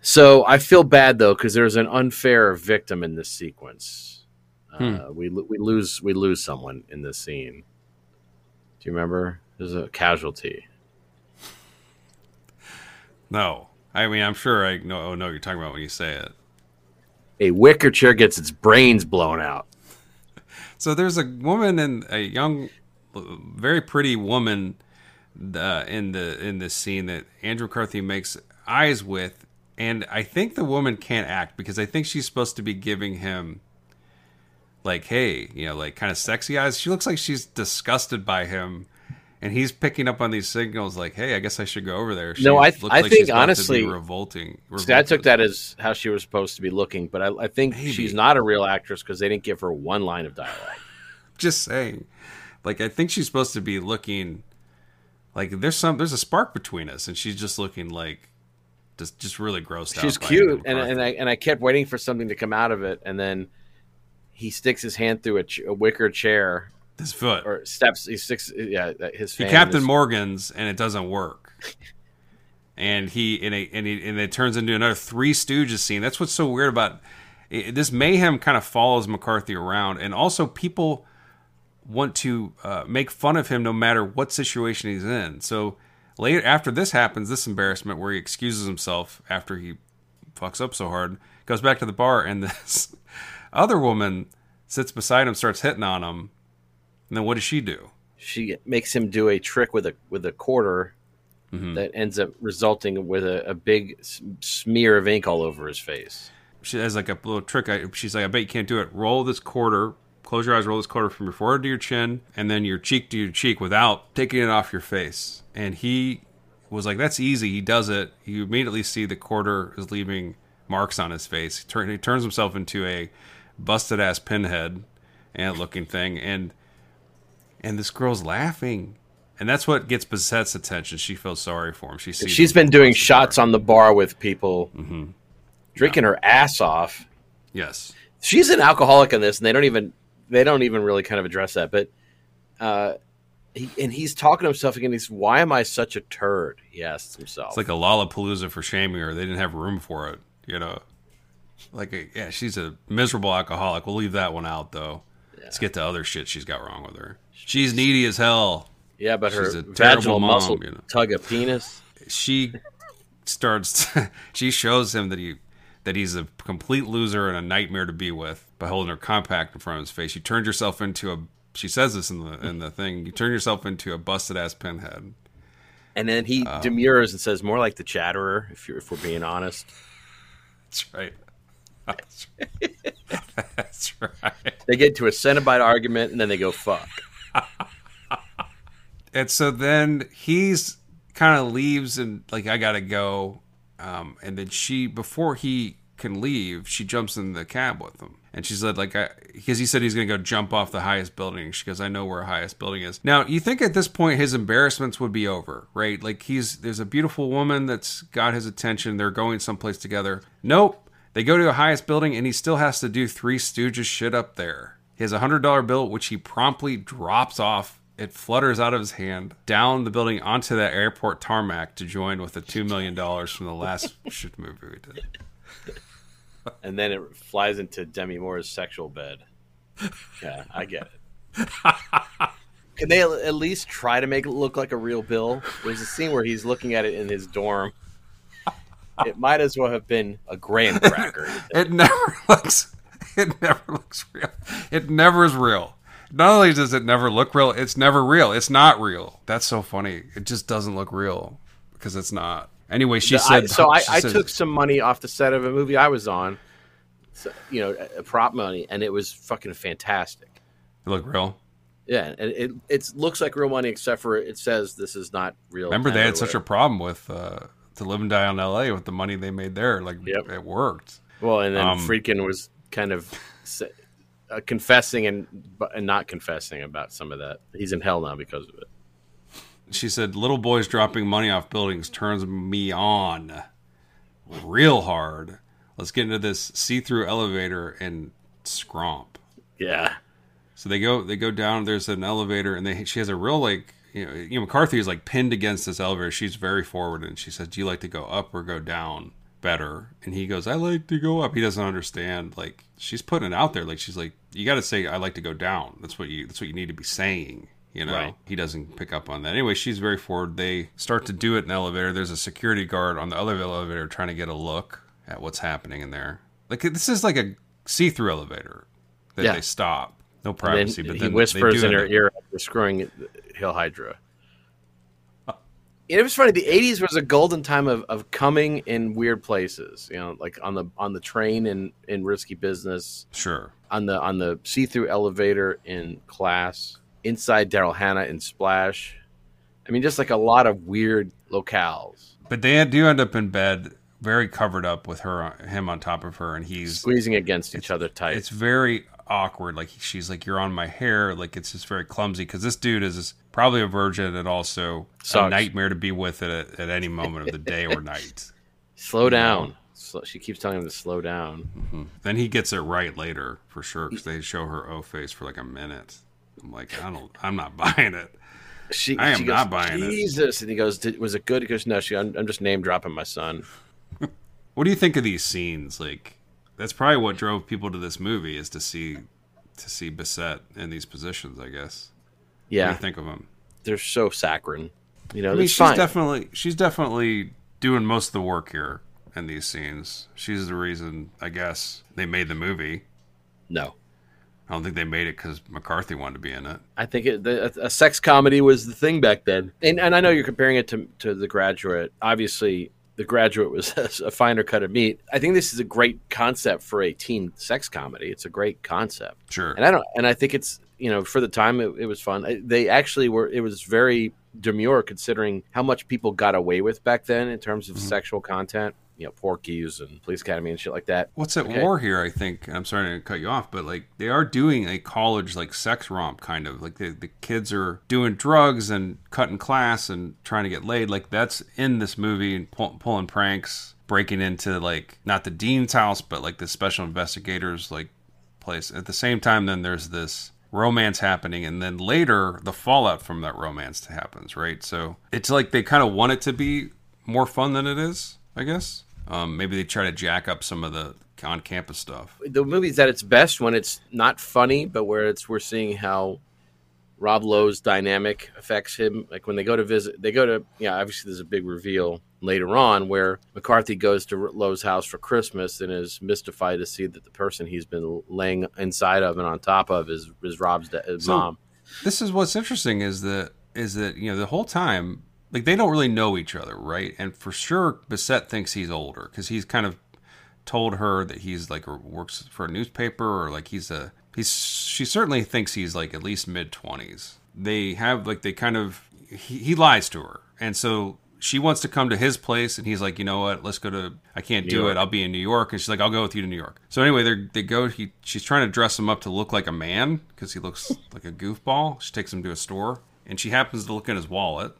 so I feel bad though because there's an unfair victim in this sequence. Uh, we we lose we lose someone in this scene. Do you remember? There's a casualty. No. I mean, I'm sure I know, know what you're talking about when you say it. A wicker chair gets its brains blown out. So there's a woman and a young, very pretty woman uh, in the in this scene that Andrew McCarthy makes eyes with, and I think the woman can't act because I think she's supposed to be giving him like, hey, you know, like kind of sexy eyes. She looks like she's disgusted by him. And he's picking up on these signals, like, "Hey, I guess I should go over there." She No, I- I like think she's about to be honestly- revolting. See, I took that as how she was supposed to be looking, but I, I think Maybe. she's not a real actress because they didn't give her one line of dialogue. just saying like i think she's supposed to be looking like there's some there's a spark between us and she's just looking like just just really grossed out She's cute, and and I and I kept waiting for something to come out of it, and then he sticks his hand through a, ch- a wicker chair his foot or steps. He sticks, yeah, his. he captain morgan's and it doesn't work and he and, and, he, and it turns into another three stooges scene that's what's so weird about it, this mayhem kind of follows mccarthy around and also people want to uh, make fun of him no matter what situation he's in so later after this happens this embarrassment where he excuses himself after he fucks up so hard goes back to the bar and this other woman sits beside him starts hitting on him and then what does she do She makes him do a trick with a with a quarter Mm-hmm. that ends up resulting with a, a big smear of ink all over his face. she has like a little trick. I, she's like, I bet you can't do it. Roll this quarter, close your eyes, roll this quarter from your forehead to your chin, and then your cheek to your cheek without taking it off your face. And he was like, That's easy. He does it. You immediately see the quarter is leaving marks on his face. He, turn, he turns himself into a busted ass pinhead and looking thing. And and this girl's laughing. And that's what gets Bisset's attention. She feels sorry for him. She sees She's been doing shots bar. on the bar with people, Mm-hmm. drinking her ass off. Yes. She's an alcoholic in this, and they don't even they don't even really kind of address that. But uh, he, and he's talking to himself again. He's, "Why am I such a turd?" He asks himself. It's like a Lollapalooza for shaming her. They didn't have room for it, you know. Like, a, yeah, she's a miserable alcoholic. We'll leave that one out, though. Let's get to other shit she's got wrong with her. She's needy as hell. yeah, but her she's a vaginal mom, muscle you know. tug a penis. She starts. she shows him that he that he's a complete loser and a nightmare to be with by holding her compact in front of his face. You turned yourself into a. She says this in the in the thing. You turn yourself into a busted ass pinhead. And then he Um, demurs and says, "More like the chatterer." If you're, if we're being honest, That's right. That's right. That's right. they get into a Cenobite argument, and then they go fuck. and so then he's kind of leaves and like I gotta go, um, and then she before he can leave, she jumps in the cab with him, and she said like because he said he's gonna go jump off the highest building. She goes, I know where highest building is. Now you think at this point his embarrassments would be over, right? Like he's there's a beautiful woman that's got his attention. They're going someplace together. Nope. They go to the highest building, and he still has to do Three Stooges shit up there. He has a hundred dollar bill, which he promptly drops off. It flutters out of his hand down the building onto that airport tarmac to join with the two million dollars from the last shit movie we did. and then it flies into Demi Moore's sexual bed. Yeah, I get it. Can they at least try to make it look like a real bill? There's a scene where he's looking at it in his dorm. It might as well have been a graham cracker. It never looks. It never looks real. It never is real. Not only does it never look real, it's never real. It's not real. That's so funny. It just doesn't look real because it's not. Anyway, she I- said. so. I, she I said- took some money off the set of a movie I was on, so, you know, prop money, and it was fucking fantastic. It look real. Yeah, and it it looks like real money, except for it says this is not real. Remember, they had such a problem with uh, to live and die on L.A. with the money they made there. Like Yep. it worked. Well, and then Um, Friedkin was kind of uh, confessing and and not confessing about some of that. He's in hell now because of it. She said, "Little boys dropping money off buildings turns me on real hard. Let's get into this see-through elevator and scromp." Yeah, So they go they go down. There's an elevator, and they she has a real like you know, you know McCarthy is like pinned against this elevator. She's very forward, and she says, "Do you like to go up or go down better?" And he goes, "I like to go up." He doesn't understand. Like she's putting it out there. Like she's like, "You got to say I like to go down." That's what you that's what you need to be saying. You know, Right. he doesn't pick up on that. Anyway, she's very forward. They start to do it in the elevator. There's a security guard on the other elevator trying to get a look at what's happening in there. Like this is like a see-through elevator that Yeah. they stop. No privacy, then but he then they whispers in her ear after screwing Hill Hydra. It was funny. The '80s was a golden time of, of coming in weird places. You know, like on the on the train in in Risky Business, Sure. on the on the see through elevator in Class, inside Daryl Hannah in Splash. I mean, just like a lot of weird locales But they do end up in bed, very covered up with her, him on top of her, and he's. squeezing against each other tight. It's very awkward. Like she's like, "You're on my hair." Like it's just very clumsy because this dude is probably a virgin and also a nightmare to be with at, at any moment of the day or night. Slow down. Sl- she keeps telling him to slow down. Mm-hmm. Then he gets it right later for sure because they show her O face for like a minute. I'm like, I don't, I'm not buying it. She, I am goes, not buying it. Jesus, and he goes, "Did- "Was it good?" He goes, "No, she, I'm, I'm just name dropping my son." What do you think of these scenes? Like, that's probably what drove people to this movie is to see, to see Bisset in these positions. I guess. Yeah, you think of him? they're so saccharine. You know, I mean, she's fine. definitely she's definitely doing most of the work here in these scenes. She's the reason, I guess, they made the movie. no, I don't think they made it because McCarthy wanted to be in it. I think it, the, a sex comedy was the thing back then. And, and I know you're comparing it to, to The Graduate. Obviously, The Graduate was a finer cut of meat. I think this is a great concept for a teen sex comedy. It's a great concept. Sure. And I don't, and I think it's, you know, for the time it, it was fun. They actually were, it was very demure considering how much people got away with back then in terms of mm-hmm. sexual content. You know, Porky's and Police Academy and shit like that. What's at Okay. war here? I think I'm sorry to cut you off, but like they are doing a college like sex romp kind of like the the kids are doing drugs and cutting class and trying to get laid. Like that's in this movie and pull, pulling pranks, breaking into like not the dean's house, but like the special investigators like place. At the same time, then there's this romance happening, and then later the fallout from that romance happens. Right, so it's like they kind of want it to be more fun than it is. I guess. Um, maybe they try to jack up some of the on-campus stuff. the movie's at its best when it's not funny, but where it's we're seeing how Rob Lowe's dynamic affects him. Like when they go to visit, they go to yeah. Obviously, there's a big reveal later on where McCarthy goes to Lowe's house for Christmas and is mystified to see that the person he's been laying inside of and on top of is is Rob's his So- mom. This is what's interesting is that is that you know the whole time like they don't really know each other, right? And for sure, Bisset thinks he's older because he's kind of told her that he's like or works for a newspaper or like he's a he's she certainly thinks he's like at least mid twenties. They have like they kind of he, he lies to her, and so she wants to come to his place, and he's like, you know what? Let's go to. I can't do York. it. I'll be in New York, and she's like, I'll go with you to New York. So anyway, they they go. He she's trying to dress him up to look like a man because he looks like a goofball. She takes him to a store, and she happens to look at his wallet.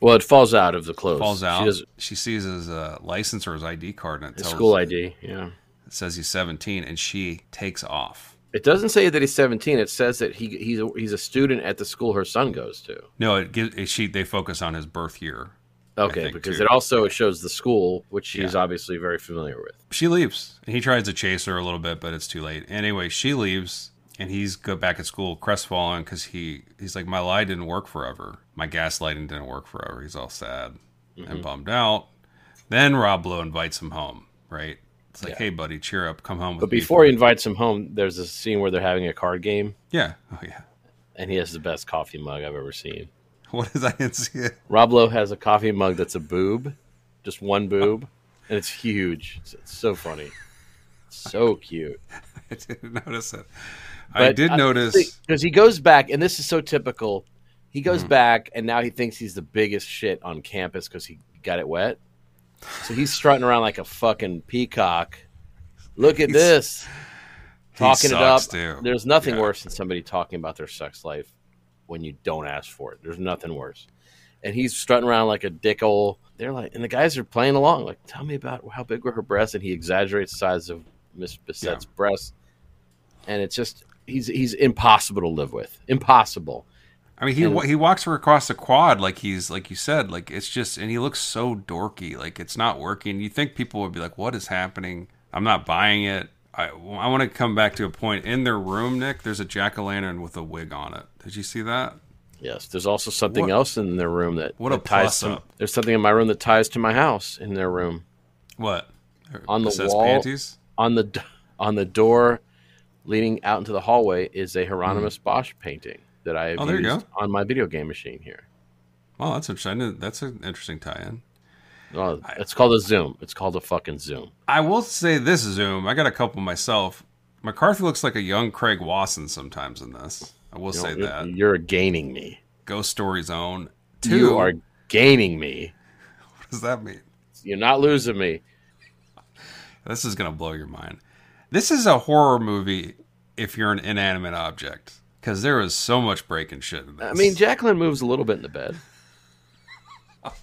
Well, it falls out of the clothes. Falls out. does- She sees his uh, license or his ID card, and it his tells school ID. Yeah. it says he's 17, and she takes off. It doesn't say that he's 17. It says that he he's a, he's a student at the school her son goes to. No, it gives she. They focus on his birth year. Okay, think, because too. it also shows the school, which she's Yeah. obviously very familiar with. She leaves. He tries to chase her a little bit, but it's too late. Anyway, she leaves, and he's go back at school crestfallen because he he's like, my lie didn't work forever. My gaslighting didn't work forever. He's all sad Mm-hmm. and bummed out. Then Rob Lowe invites him home. Right? It's like, Yeah. hey, buddy, cheer up, come home. With But before for-" he invites him home, there's a scene where they're having a card game, yeah, oh yeah. and he has the best coffee mug I've ever seen. What is I didn't see it? Rob Lowe has a coffee mug that's a boob, just one boob, and it's huge. It's, it's so funny, It's so cute. I didn't notice it. I But did notice. because he goes back, and this is so typical. He goes Mm-hmm. back, and now he thinks he's the biggest shit on campus because he got it wet. So he's strutting around like a fucking peacock. Look at He's- this, talking it up. too. There's nothing Yeah. worse than somebody talking about their sex life when you don't ask for it. There's nothing worse. And he's strutting around like a dickhole. They're like, and the guys are playing along. Like, tell me about how big were her breasts, and he exaggerates the size of Miss Bisset's breasts, and it's just he's he's impossible to live with. Impossible. I mean, he And- he walks her across the quad like he's like you said, like it's just, and he looks so dorky, like it's not working. You think people would be like, "What is happening?" I'm not buying it. I I want to come back to a point in their room, Nick. There's a jack o' lantern with a wig on it. Did you see that? Yes, there's also something What- else in their room that what a that ties plus to. up. There's something in my room that ties to my house in their room What On the Says wall? panties? on the on the door leading out into the hallway is a Hieronymus hmm. Bosch painting that I have Oh, there you go. on my video game machine here. Well, that's interesting. That's an interesting tie-in. Oh, it's called a Zoom. It's called a fucking Zoom. I will say this, Zoom. I got a couple myself. McCarthy looks like a young Craig Wasson sometimes in this. I will You say know, that. You're gaining me. Ghost Story Zone. Two. You are gaining me. What does that mean? You're not losing me. This is gonna blow your mind. This is a horror movie if you're an inanimate object because there is so much breaking shit in this. I mean, Jacqueline moves a little bit in the bed.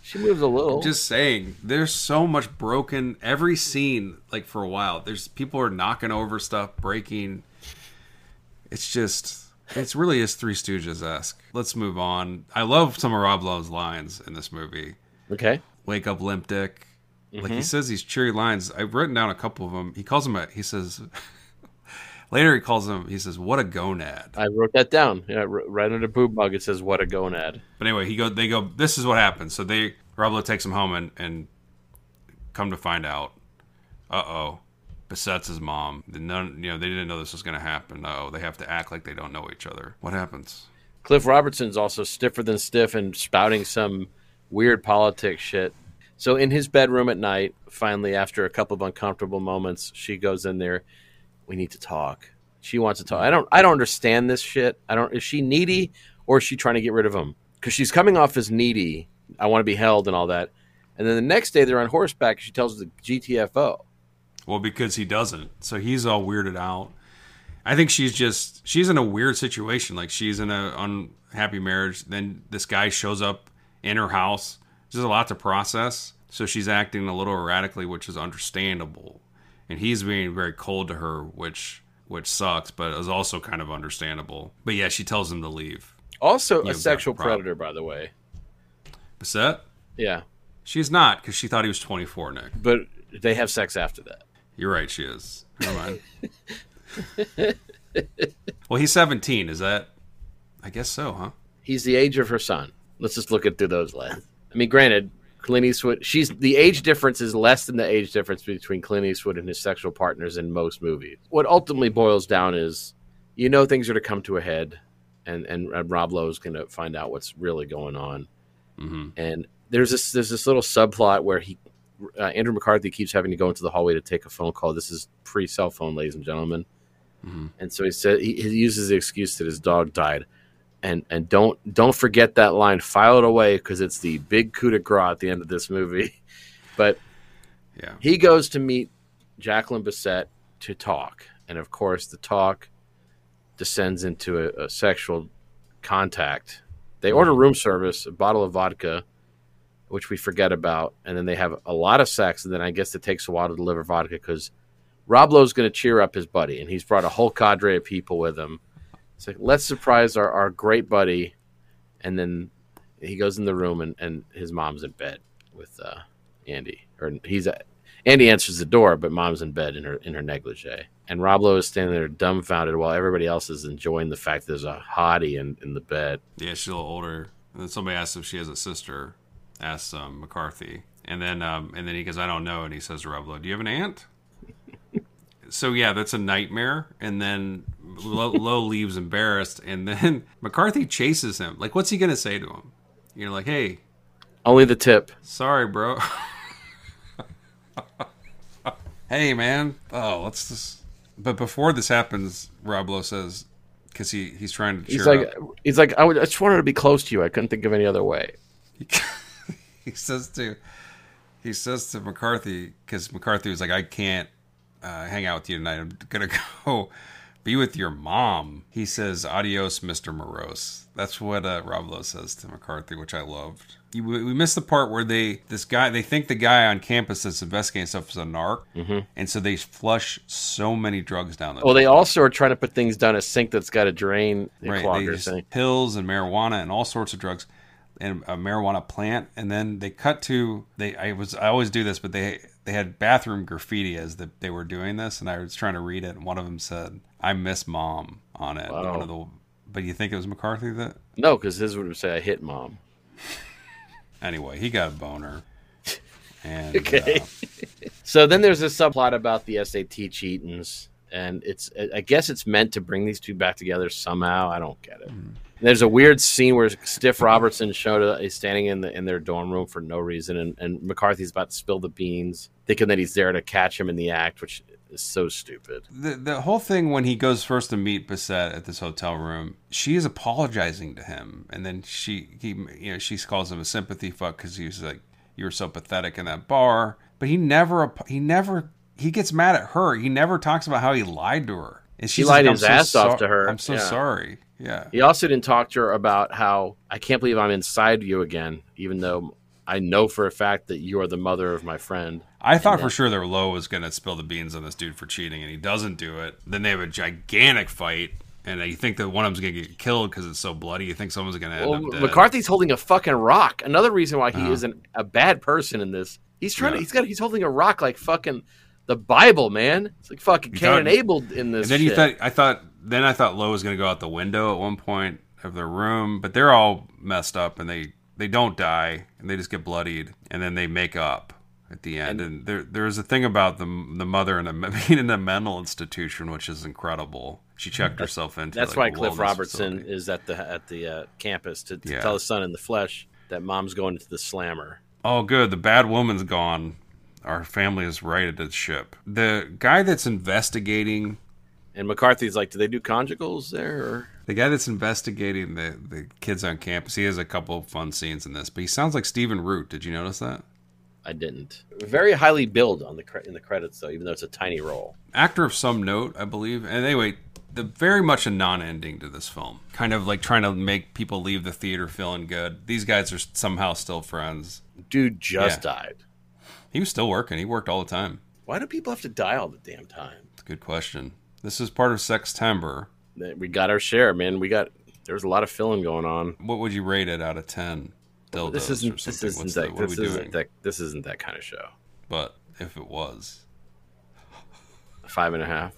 She moves a little. just saying, there's so much broken. Every scene, like for a while, there's people are knocking over stuff, breaking. It's just, it's really is Three Stooges esque. Let's move on. I love some of Rob Lowe's lines in this movie. okay. Wake up, limp dick. Like he mm-hmm. says these cheery lines. I've written down a couple of them. He calls him a. He says. Later, he calls him. He says, "What a gonad." I wrote that down. Yeah, right under boob mug, it says "What a gonad." But anyway, he go. They go. This is what happens. So they Rob Lowe takes him home and and come to find out, uh oh, Bisset's his mom. The None, you know, they didn't know this was going to happen. Oh, they have to act like they don't know each other. What happens? Cliff Robertson's also stiffer than stiff and spouting some weird politics shit. So in his bedroom at night, finally after a couple of uncomfortable moments, she goes in there. We need to talk. She wants to talk. Mm. I don't. I don't understand this shit. I don't. Is she needy or is she trying to get rid of him? Because she's coming off as needy. I want to be held and all that. And then the next day they're on horseback. She tells the GTFO. Well, because he doesn't. So he's all weirded out. I think she's just she's in a weird situation. Like she's in a unhappy marriage. Then this guy shows up in her house. There's a lot to process. So she's acting a little erratically, which is understandable. And he's being very cold to her, which which sucks, but is also kind of understandable. But yeah, she tells him to leave. Also You've a sexual predator, by the way. Bisset? Yeah, She's not because she thought he was 24, Nick. but they have sex after that. You're right, she is. Never mind. well, he's 17. Is that? I guess so, huh? He's the age of her son. Let's just look at through those lens. I mean, granted, Clint Eastwood. She's the age difference is less than the age difference between Clint Eastwood and his sexual partners in most movies. What ultimately boils down is, you know, things are to come to a head, and and, and Rob Lowe's going to find out what's really going on. hmm And there's this there's this little subplot where he uh, Andrew McCarthy keeps having to go into the hallway to take a phone call. This is pre cell phone, ladies and gentlemen. Mhm. And so he said he, he uses the excuse that his dog died, and and don't don't forget that line. File it away because it's the big coup de grace at the end of this movie. But Yeah. he goes to meet Jacqueline Bisset to talk, and of course the talk descends into a, a sexual contact. They order mm-hmm. room service, a bottle of vodka, which we forget about, and then they have a lot of sex, and then I guess it takes a while to deliver vodka because Rob Lowe's going to cheer up his buddy, and he's brought a whole cadre of people with him. It's like let's surprise our, our great buddy, and then he goes in the room, and, and his mom's in bed with uh, Andy, or he's at, Andy answers the door, but mom's in bed in her in her negligee, and Rob Lowe is standing there dumbfounded while everybody else is enjoying the fact there's a hottie in, in the bed. Yeah, she's a little older. And then somebody asks if she has a sister. Asks um, McCarthy, and then um, and then he goes, "I don't know." And he says to "Do you have an aunt?" So yeah, that's a nightmare. And then Lowe, Lowe leaves embarrassed, and then McCarthy chases him. Like, what's he gonna say to him? You know, like, "Hey, Only the tip. sorry, bro." hey, man. Oh, let's just. But before this happens, Rob Lowe says, because he he's trying to cheer He's like, up. he's like, I, would, I just wanted to be close to you. I couldn't think of any other way. he says to he says to McCarthy because McCarthy was like, I can't uh, hang out with you tonight. I'm gonna go be with your mom. He says, "Adios, Mister Morose." That's what uh, Rob Lowe says to McCarthy, which I loved. You- We we missed the part where they this guy they think the guy on campus that's investigating stuff is a narc, and so they flush so many drugs down the. Well, they also are trying to put things down a sink that's got a drain right, clogger just, thing. pills and marijuana and all sorts of drugs and a marijuana plant and then they cut to they I was I always do this but they they had bathroom graffiti as the, they were doing this and I was trying to read it and one of them said I miss mom on it Wow. one of the but you think it was McCarthy that No, because his would say, I hit mom. anyway he got a boner and Okay. uh, So then there's this subplot about the SAT cheatings, and it's I guess it's meant to bring these two back together somehow. I don't get it. There's a weird scene where Stiff Robertson showed up. is standing in the in their dorm room for no reason, and, and McCarthy's about to spill the beans, thinking that he's there to catch him in the act, which is so stupid. The the whole thing when he goes first to meet Bisset at this hotel room, she is apologizing to him, and then she he you know she calls him a sympathy fuck because he was like you were so pathetic in that bar, but he never he never he gets mad at her. He never talks about how he lied to her. And she's lied like, his "I'm so ass off to her." I'm so Yeah. sorry. Yeah. He also didn't talk to her about how I can't believe I'm inside you again, even though I know for a fact that you are the mother of my friend. I thought And for sure that Lowe was going to spill the beans on this dude for cheating, and he doesn't do it. Then they have a gigantic fight, and you think that one of them's going to get killed because it's so bloody. You think someone's going to end Well, up dead. McCarthy's holding a fucking rock. Another reason why he Uh-huh. isn't a bad person in this. He's trying to. He's got. He's holding a rock like fucking the Bible, man. It's like fucking You Cain and Abel in this. and then you shit. thought I thought then I thought Lowe was going to go out the window at one point of their room, but they're all messed up and they they don't die and they just get bloodied and then they make up at the end. And, there there's a thing about the the mother in a being in a mental institution which is incredible. She checked herself into. That's like, why Cliff Robertson facility. is at the at the uh, campus to, to Yeah. tell his son in the flesh that mom's going to the slammer. Oh, good. The bad woman's gone. Our family is righted at the ship. The guy that's investigating And McCarthy's like, do they do conjugals there? Or? The guy that's investigating the, the kids on campus, he has a couple of fun scenes in this, but he sounds like Stephen Root. Did you notice that? I didn't. Very highly billed on the cre- in the credits though, even though it's a tiny role. Actor of some note, I believe. And anyway, the very much a non-ending to this film. Kind of like trying to make people leave the theater feeling good. These guys are somehow still friends. Dude just Yeah. died. He was still working. He worked all the time. Why do people have to die all the damn time? Good question. This is part of Sextember. That- We got our share, man. We got there was a lot of filling going on. What would you rate it out of 10? Dildos this isn't this isn't What's that, what this isn't that this isn't that kind of show. But if it was. Five and a half.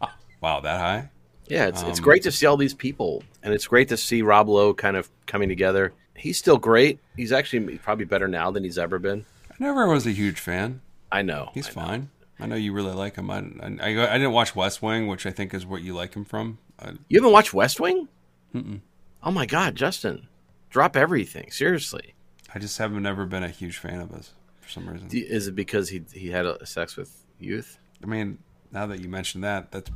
Wow, that high? Yeah, it's it's Um, great to see all these people, and it's great to see Rob Lowe kind of coming together. He's still great. He's actually probably better now than he's ever been. I never was a huge fan. I know. He's I know. fine. I know you really like him. I, I, I didn't watch West Wing, which I think is what you like him from. I, You haven't watched West Wing? Oh my God, Justin, drop everything. Seriously, I just haven't never been a huge fan of his for some reason. You- is it because he he had a sex with youth? I mean, now that you mention that, that's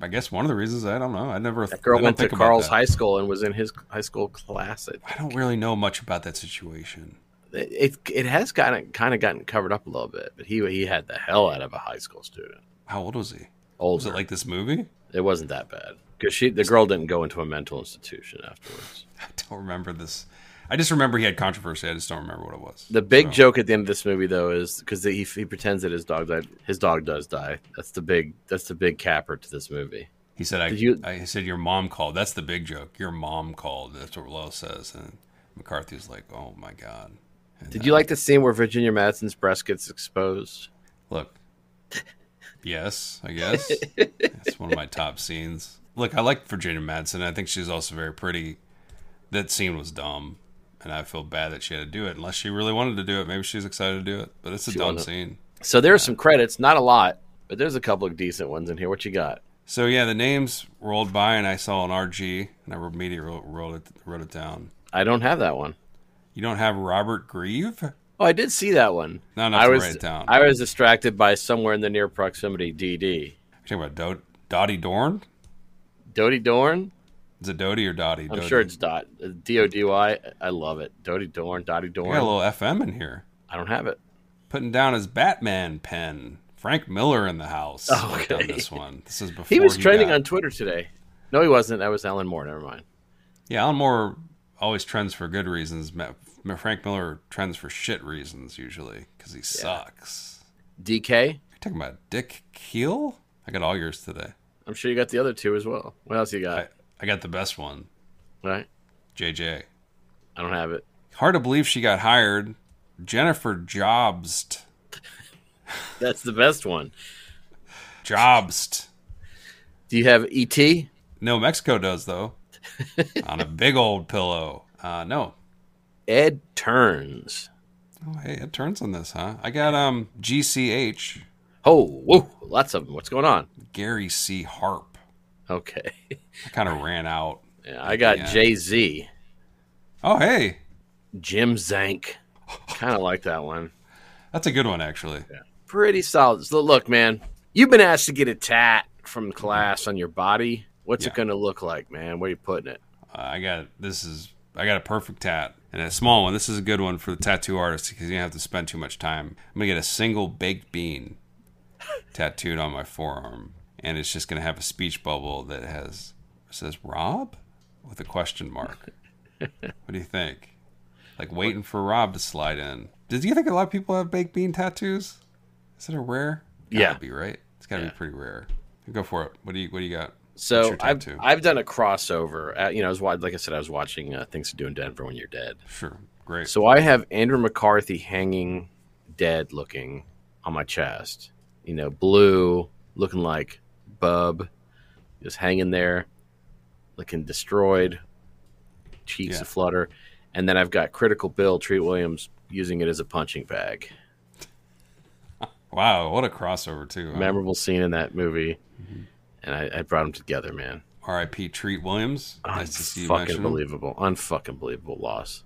I guess one of the reasons. I don't know. I never. That girl I went to Carl's high school and was in his high school class. It I don't really know much about that situation. It, it has gotten kind of gotten covered up a little bit, but he he had the hell out of a high school student. How old was he? Older. Was it like this movie? it wasn't that bad because she the girl didn't go into a mental institution afterwards. I don't remember this. I just remember he had controversy. I just don't remember what it was. The big So- joke at the end of this movie, though, is because he, he pretends that his dog died. His dog does die. That's the big. That's the big capper to this movie. He said, I, you- I said, your mom called. That's the big joke. Your mom called. That's what Lowe says. And McCarthy's like, oh my God. And, Did you like the scene where Virginia Madsen's breast gets exposed? Look, yes, I guess. it's one of my top scenes. Look, I like Virginia Madsen. I think she's also very pretty. That scene was dumb. And I feel bad that she had to do it. Unless she really wanted to do it. Maybe she's excited to do it. But it's a She dumb wanted- scene. So there's some credits, not a lot, but there's a couple of decent ones in here. What you got? So yeah, the names rolled by, and I saw an RG, and I immediately wrote, wrote it wrote it down. I don't have that one. You don't have Robert Grieve? Oh, I did see that one. No, not enough I to was write it down. I was distracted by somewhere in the near proximity. DD. You talking about Do- Dottie Dorn? Dody Dorn. Is it Dodie or Dottie? I'm Dodie. sure it's Dot uh, D O D Y. I love it. Dody Dorn. Dottie Dorn. got a little FM in here. I don't have it. Putting down his Batman pen. Frank Miller in the house. Oh, worked on this one. This is before He was trending got- on Twitter today. No, he wasn't. That was Alan Moore. Never mind. Yeah, Alan Moore always trends for good reasons. Frank Miller trends for shit reasons usually because he sucks. DK. You're talking about Dick Keel? I got all yours today. I'm sure you got the other two as well. What else you got? I, I got the best one. right. JJ. I don't have it. Hard to believe she got hired. Jennifer Jobst. That's the best one. Jobst. Do you have ET? No, Mexico does though. On a big old pillow. Uh, no. Ed Turns. Oh, hey, it turns on this, huh? I got um GCH, Oh, whoa, lots of them. What's going on? Gary C. Harp. Okay. I kind of ran out. Yeah, I got Jay Z, Oh, hey, Jim Zank. Kind of like that one. that's a good one actually. Pretty solid. So look, man, you've been asked to get a tat from class on your body. What's it going to look like, man? Where are you putting it? Uh, I got this is I got a perfect tat and a small one. This is a good one for the tattoo artist because you don't have to spend too much time. I'm gonna get a single baked bean tattooed on my forearm, and it's just gonna have a speech bubble that has says Rob with a question mark. what do you think? Like waiting for Rob to slide in. Did you think a lot of people have baked bean tattoos? Is it a rare? Gotta Yeah. be right. It's gotta Yeah. be pretty rare. Go for it. What do you What do you got? So I've? I've done a crossover. Uh, you know, I was like I said, I was watching uh, Things to Do in Denver when you're dead. Sure, great. So I have Andrew McCarthy hanging dead looking on my chest. You know, blue, looking like Bub, just hanging there, looking destroyed, cheeks Yeah. a flutter. And then I've got Critical Bill, Treat Williams, using it as a punching bag. Wow, what a crossover too. huh? Memorable scene in that movie. Mm-hmm. And I, I brought them together, man. R.I.P. Treat Williams. Nice to see you him. believable. Unfucking believable loss.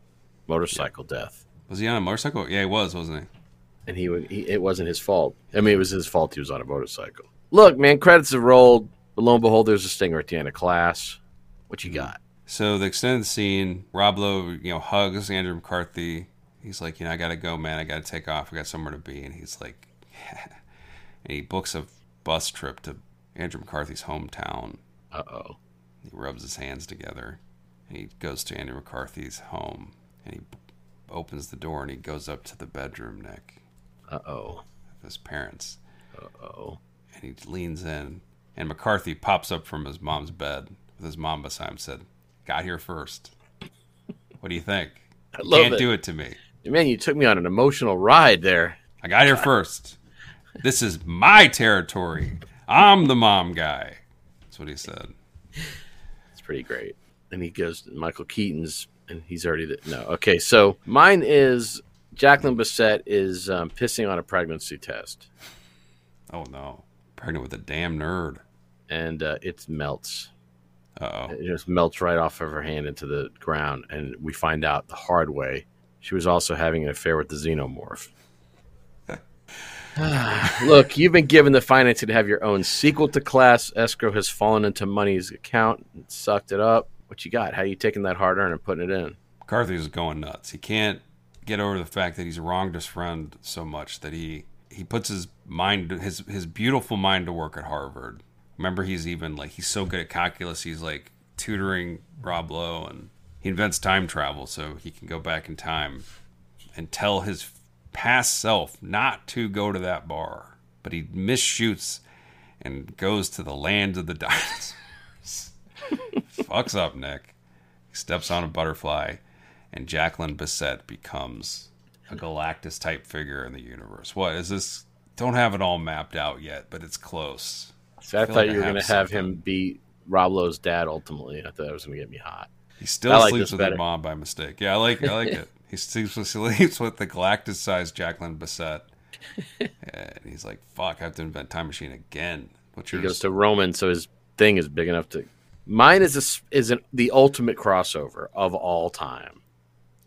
Motorcycle death. Was he on a motorcycle? Yeah, he was, wasn't he? and he, he it wasn't his fault. I mean, it was his fault. He was on a motorcycle. Look, man, credits have rolled. But lo and behold, there's a stinger at the end of class. What you Mm-hmm. got? So the extended scene, Rob Lowe, you know, hugs Andrew McCarthy. He's like, you know, I gotta go, man. I gotta take off. I got somewhere to be. And he's like, and he books a bus trip to Andrew McCarthy's hometown. Uh oh. He rubs his hands together, and he goes to Andrew McCarthy's home, and he opens the door, and he goes up to the bedroom, Nick, Uh oh. his parents. Uh oh. and he leans in, and McCarthy pops up from his mom's bed with his mom beside him. Said, "Got here first. What do you think? I You love Can't it. do it to me. Man, you took me on an emotional ride there. I got here first. This is my territory. I'm the mom guy." That's what he said. It's pretty great. And he goes to Michael Keaton's, and he's already the, no. Okay, so mine is Jacqueline Bisset is um, pissing on a pregnancy test, Oh no, pregnant with a damn nerd. and uh, it melts. Uh oh. It just melts right off of her hand into the ground, and we find out the hard way she was also having an affair with the xenomorph. Look, you've been given the financing to have your own sequel to Class. Escrow has fallen into money's account and sucked it up. What you got? How you taking that hard earned and putting it in? McCarthy's going nuts. He can't get over the fact that he's wronged his friend so much that he he puts his mind his his beautiful mind to work at Harvard. Remember, he's even like he's so good at calculus. He's like tutoring Rob Lowe, and he invents time travel so he can go back in time and tell his past self not to go to that bar. But he misshoots and goes to the land of the dinosaurs. Fucks up, Nick. He steps on a butterfly, and Jacqueline Bisset becomes a Galactus type figure in the universe. What is this? Don't have it all mapped out yet, but it's close. So I feel thought like you were going to have him something. be Rob Lowe's dad ultimately. I thought that was going to get me hot. He still I like sleeps with better. his mom by mistake. Yeah, I like I like it. He sleeps with, the Galactus-sized Jacqueline Bisset, and he's like, "Fuck, I have to invent time machine again." What's He yours? goes to Roman, so his thing is big enough to. Mine is a is an, the ultimate crossover of all time.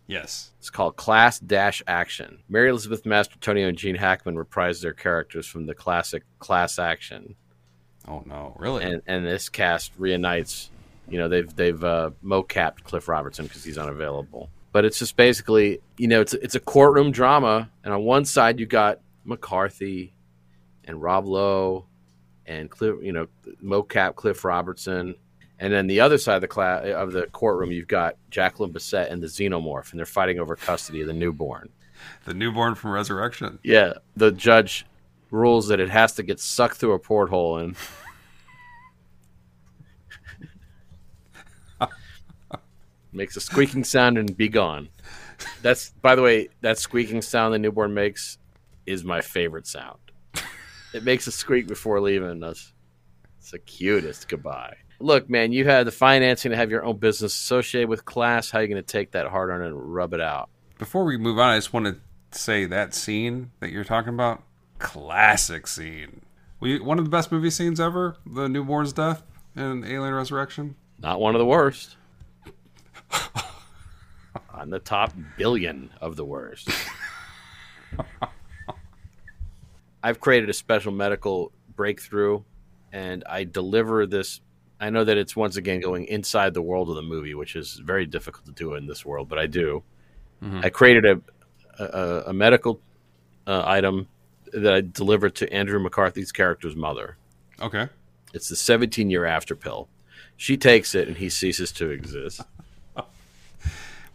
yes. It's called Class Dash Action. Mary Elizabeth Mastrantonio and Gene Hackman reprised their characters from the classic Class Action, Oh no, really? and and this cast reunites. You know, they've they've uh, mocapped Cliff Robertson because he's unavailable. But it's just basically, you know, it's a, it's a courtroom drama, and on one side you got McCarthy and Rob Lowe and Cliff, you know, mocap Cliff Robertson, and then the other side of the class of the courtroom you've got Jacqueline Bisset and the Xenomorph, and they're fighting over custody of the newborn. the newborn from Resurrection. Yeah, the judge rules that it has to get sucked through a porthole and makes a squeaking sound and be gone. That's by the way, that squeaking sound the newborn makes is my favorite sound. It makes a squeak before leaving us. It's the cutest goodbye. Look, man, you had the financing to have your own business associated with class. How are you going to take that hard on and rub it out? Before we move on, I just want to say that scene that you're talking about, classic scene. We, one of the best movie scenes ever, the newborn's death in Alien Resurrection. Not one of the worst. on the top billion of the worst. I've created a special medical breakthrough, and I deliver this. I know that it's once again going inside the world of the movie, which is very difficult to do in this world, but I do. I created a a, a medical uh, item that I delivered to Andrew McCarthy's character's mother. Okay. It's the 17 year after pill. She takes it, and he ceases to exist.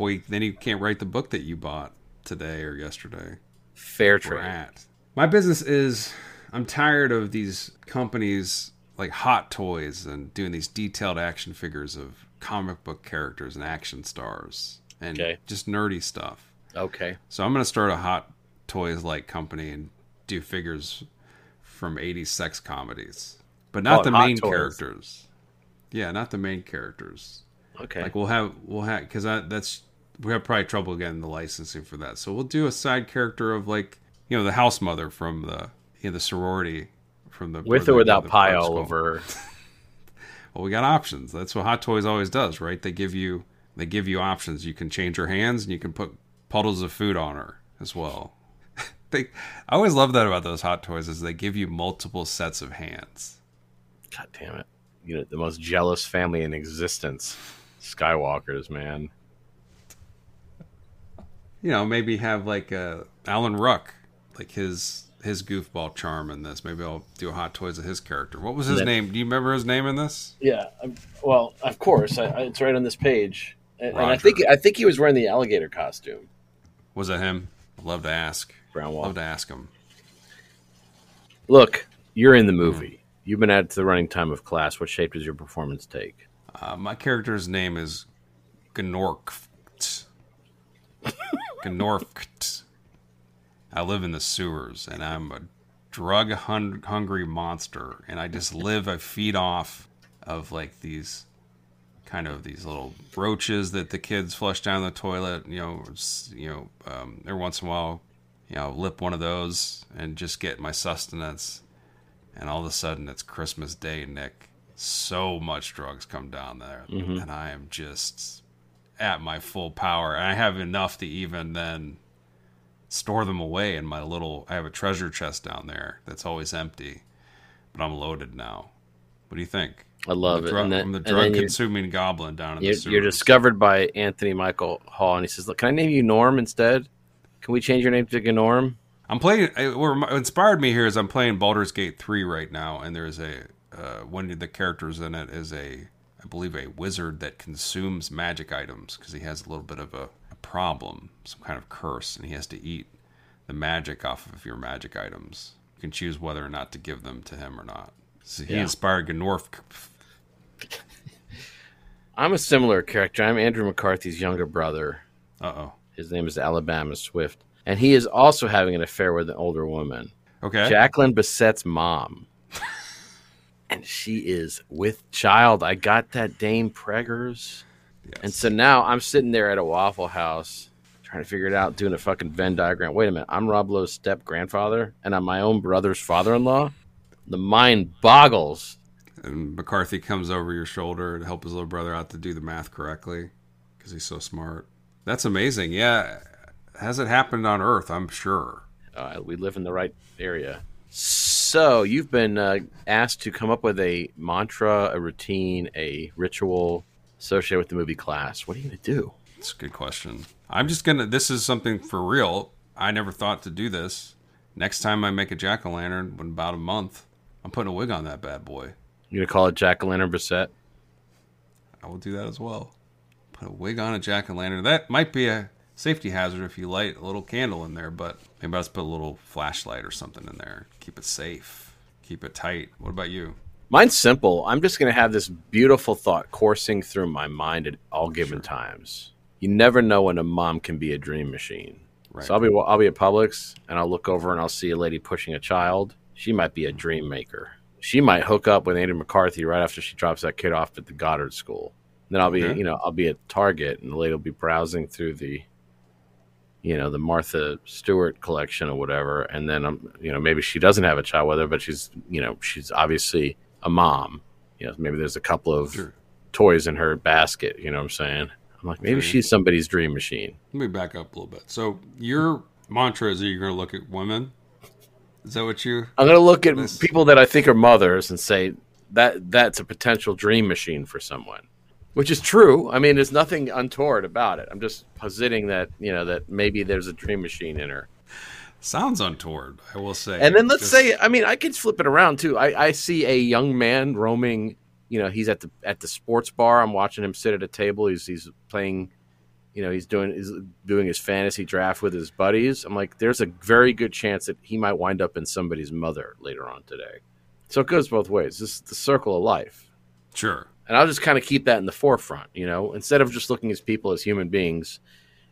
Well, you, then you can't write the book that you bought today or yesterday. Fair trade. at. My business is I'm tired of these companies like Hot Toys and doing these detailed action figures of comic book characters and action stars and Okay. just nerdy stuff. Okay. So I'm going to start a Hot Toys like company and do figures from 80s sex comedies, but not it the main Toys. characters. Yeah, not the main characters. Okay. Like we'll have we'll have because that's we have probably trouble getting the licensing for that. So we'll do a side character of like you know the house mother from the you know the sorority from the With the- or without the pie all over. Well, we got options. That's what Hot Toys always does, right? They give you they give you options. You can change her hands and you can put puddles of food on her as well. they I always love that about those Hot Toys is they give you multiple sets of hands. God damn it. You know, the most jealous family in existence. Skywalkers, man. You know, maybe have like uh, Alan Ruck, like his his goofball charm in this. Maybe I'll do a Hot Toys of his character. What was his Then- name? Do you remember his name in this? Yeah. um, Well, of course. I, I, it's right on this page. And, and I think I think he was wearing the alligator costume. Was it him? I'd love to ask. Brown Wall. Love to ask him. Look, you're in the movie. You've been added to the running time of class. What shape does your performance take? Uh, my character's name is Gnorkt. Gnorkt. I live in the sewers, and I'm a drug hun- hungry monster, and I just live. I feed off of like these kind of these little roaches that the kids flush down the toilet. You know, you know, um, every once in a while, you know, lip one of those and just get my sustenance. And all of a sudden, it's Christmas Day, Nick. So much drugs come down there, and I am just at my full power. And I have enough to even then store them away in my little. I have a treasure chest down there that's always empty, but I'm loaded now. What do you think? I love it. then- I'm the drug consuming goblin down in You're, the sewers. you're discovered by Anthony Michael Hall, and he says, "Look, can I name you Norm instead? Can we change your name to Gnorm?" I'm playing. What inspired me here is I'm playing Baldur's Gate 3 right now, and there's a uh, one of the characters in it is a, I believe, a wizard that consumes magic items because he has a little bit of a, a problem, some kind of curse, and he has to eat the magic off of your magic items. You can choose whether or not to give them to him or not. So he Yeah. inspired Gnorf. I'm a similar character. I'm Andrew McCarthy's younger brother. Uh oh. His name is Alabama Swift, and he is also having an affair with an older woman, Okay. Jacqueline Bassett's mom. And she is with child. I got that Dame Preggers. Yes. And so now I'm sitting there at a Waffle House trying to figure it out, doing a fucking Venn diagram. Wait a minute, I'm Rob Lowe's step grandfather, and I'm my own brother's father in law. The mind boggles. and McCarthy comes over your shoulder to help his little brother out to do the math correctly because he's so smart. That's amazing. Yeah. Has it happened on Earth? I'm sure. Uh, we live in the right area. So you've been uh, asked to come up with a mantra, a routine, a ritual associated with the movie class. What are you going to do? It's a good question. I'm just gonna. This is something for real. I never thought to do this. Next time I make a jack o' lantern, in about a month, I'm putting a wig on that bad boy. You're going to call it Jack o' Lantern Bassett? I will do that as well. Put a wig on a jack o' lantern. That might be a safety hazard if you light a little candle in there, but maybe I'll just put a little flashlight or something in there. Keep it safe. Keep it tight. What about you? Mine's simple. I'm just going to have this beautiful thought coursing through my mind at all given times. You never know when a mom can be a dream machine. Right. So I'll be I'll be at Publix and I'll look over and I'll see a lady pushing a child. She might be a dream maker. She might hook up with Andrew McCarthy right after she drops that kid off at the Goddard School. Then I'll be Okay. you know I'll be at Target and the lady will be browsing through the you know the Martha Stewart collection or whatever, and then I'm you know maybe she doesn't have a child with her, but she's you know she's obviously a mom. You know maybe there's a couple of Sure. toys in her basket. You know what I'm saying? I'm like, maybe Okay. she's somebody's dream machine. Let me back up a little bit. So your mantra is that you're going to look at women. Is that what you? I'm gonna look at This- people that I think are mothers and say that that's a potential dream machine for someone, which is true. I mean, there's nothing untoward about it. I'm just positing that you know that maybe there's a dream machine in her. Sounds untoward, I will say. And then let's Just- say, I mean, I could flip it around too. I, I see a young man roaming. You know, he's at the at the sports bar. I'm watching him sit at a table. He's he's playing. You know, he's doing he's doing his fantasy draft with his buddies. I'm like, there's a very good chance that he might wind up in somebody's mother later on today. So it goes both ways. This is the circle of life. Sure. And I'll just kind of keep that in the forefront, you know, instead of just looking at people as human beings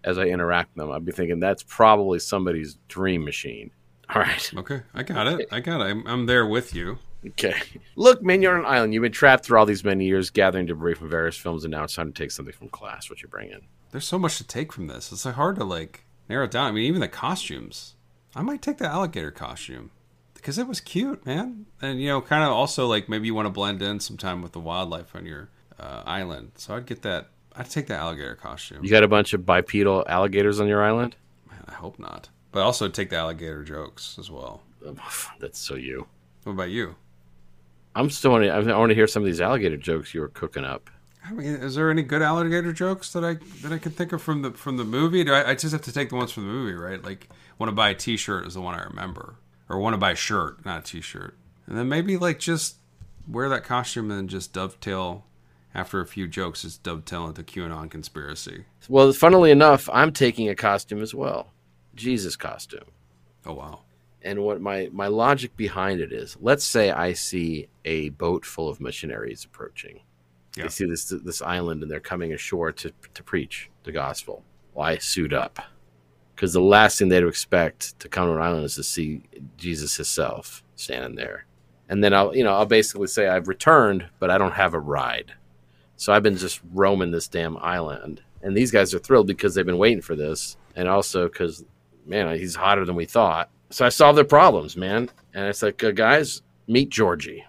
as I interact with them, I'd be thinking that's probably somebody's dream machine. All right. Okay. I got it. I got it. I'm, I'm there with you. Okay. Look, man, you're on an island. You've been trapped through all these many years gathering debris from various films, and now it's time to take something from class. What you bring in? There's so much to take from this. It's like hard to like narrow it down. I mean, even the costumes. I might take the alligator costume because it was cute, man. And you know, kind of also like maybe you want to blend in sometime with the wildlife on your uh, island. So I'd get that. I'd take the alligator costume. You got a bunch of bipedal alligators on your island? Man, I hope not. But also take the alligator jokes as well. That's so you. What about you? I'm still want to. I want to hear some of these alligator jokes you were cooking up. I mean, is there any good alligator jokes that I that I can think of from the from the movie? Do I, I just have to take the ones from the movie, right? Like, want to buy a T-shirt is the one I remember, or want to buy a shirt, not a T-shirt, and then maybe like just wear that costume and just dovetail after a few jokes, just dovetail into QAnon conspiracy. Well, funnily enough, I'm taking a costume as well, Jesus costume. Oh wow, And what my my logic behind it is, let's say I see a boat full of missionaries approaching. Yeah. They see this this island and they're coming ashore to to preach the gospel. Well, suit up because the last thing they'd expect to come to an island is to see Jesus Himself standing there. And then I'll you know I'll basically say I've returned, but I don't have a ride. So I've been just roaming this damn island, and these guys are thrilled because they've been waiting for this, and also because man, he's hotter than we thought. So I solved their problems, man. And it's like, uh, guys, meet Georgie.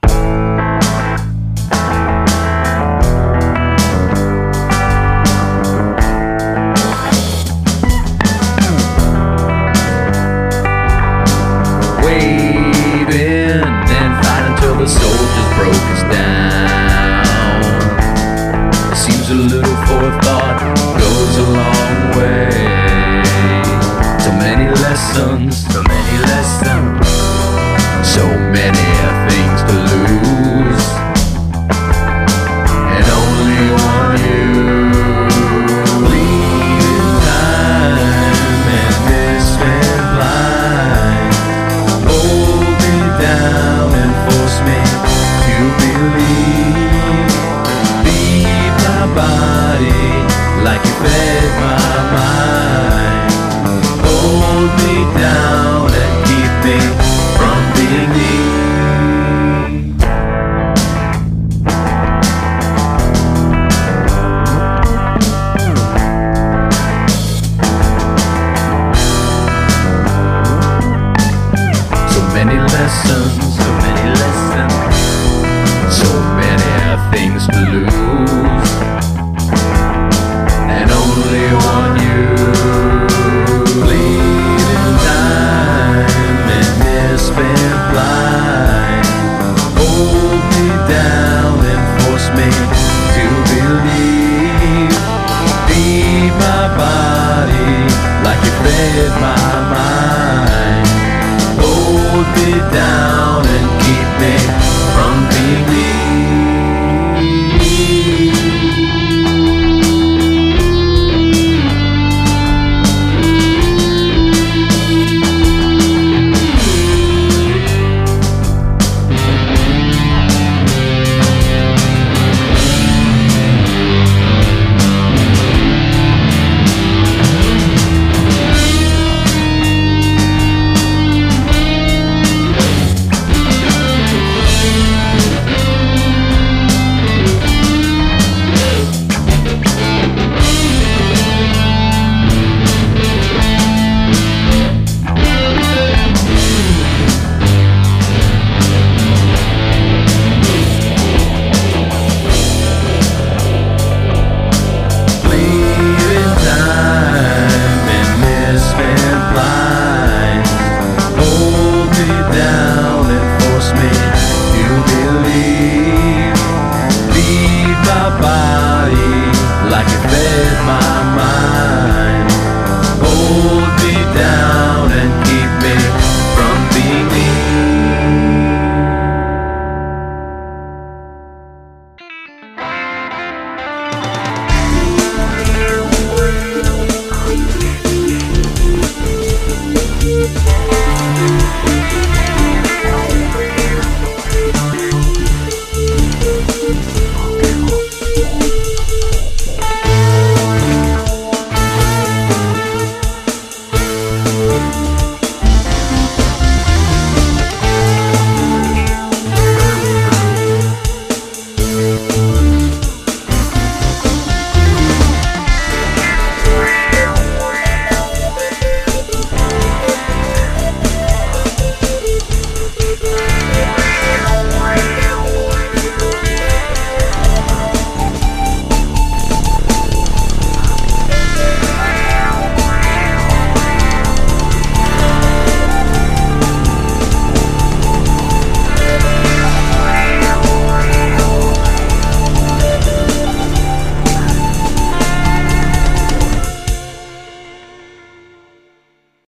Down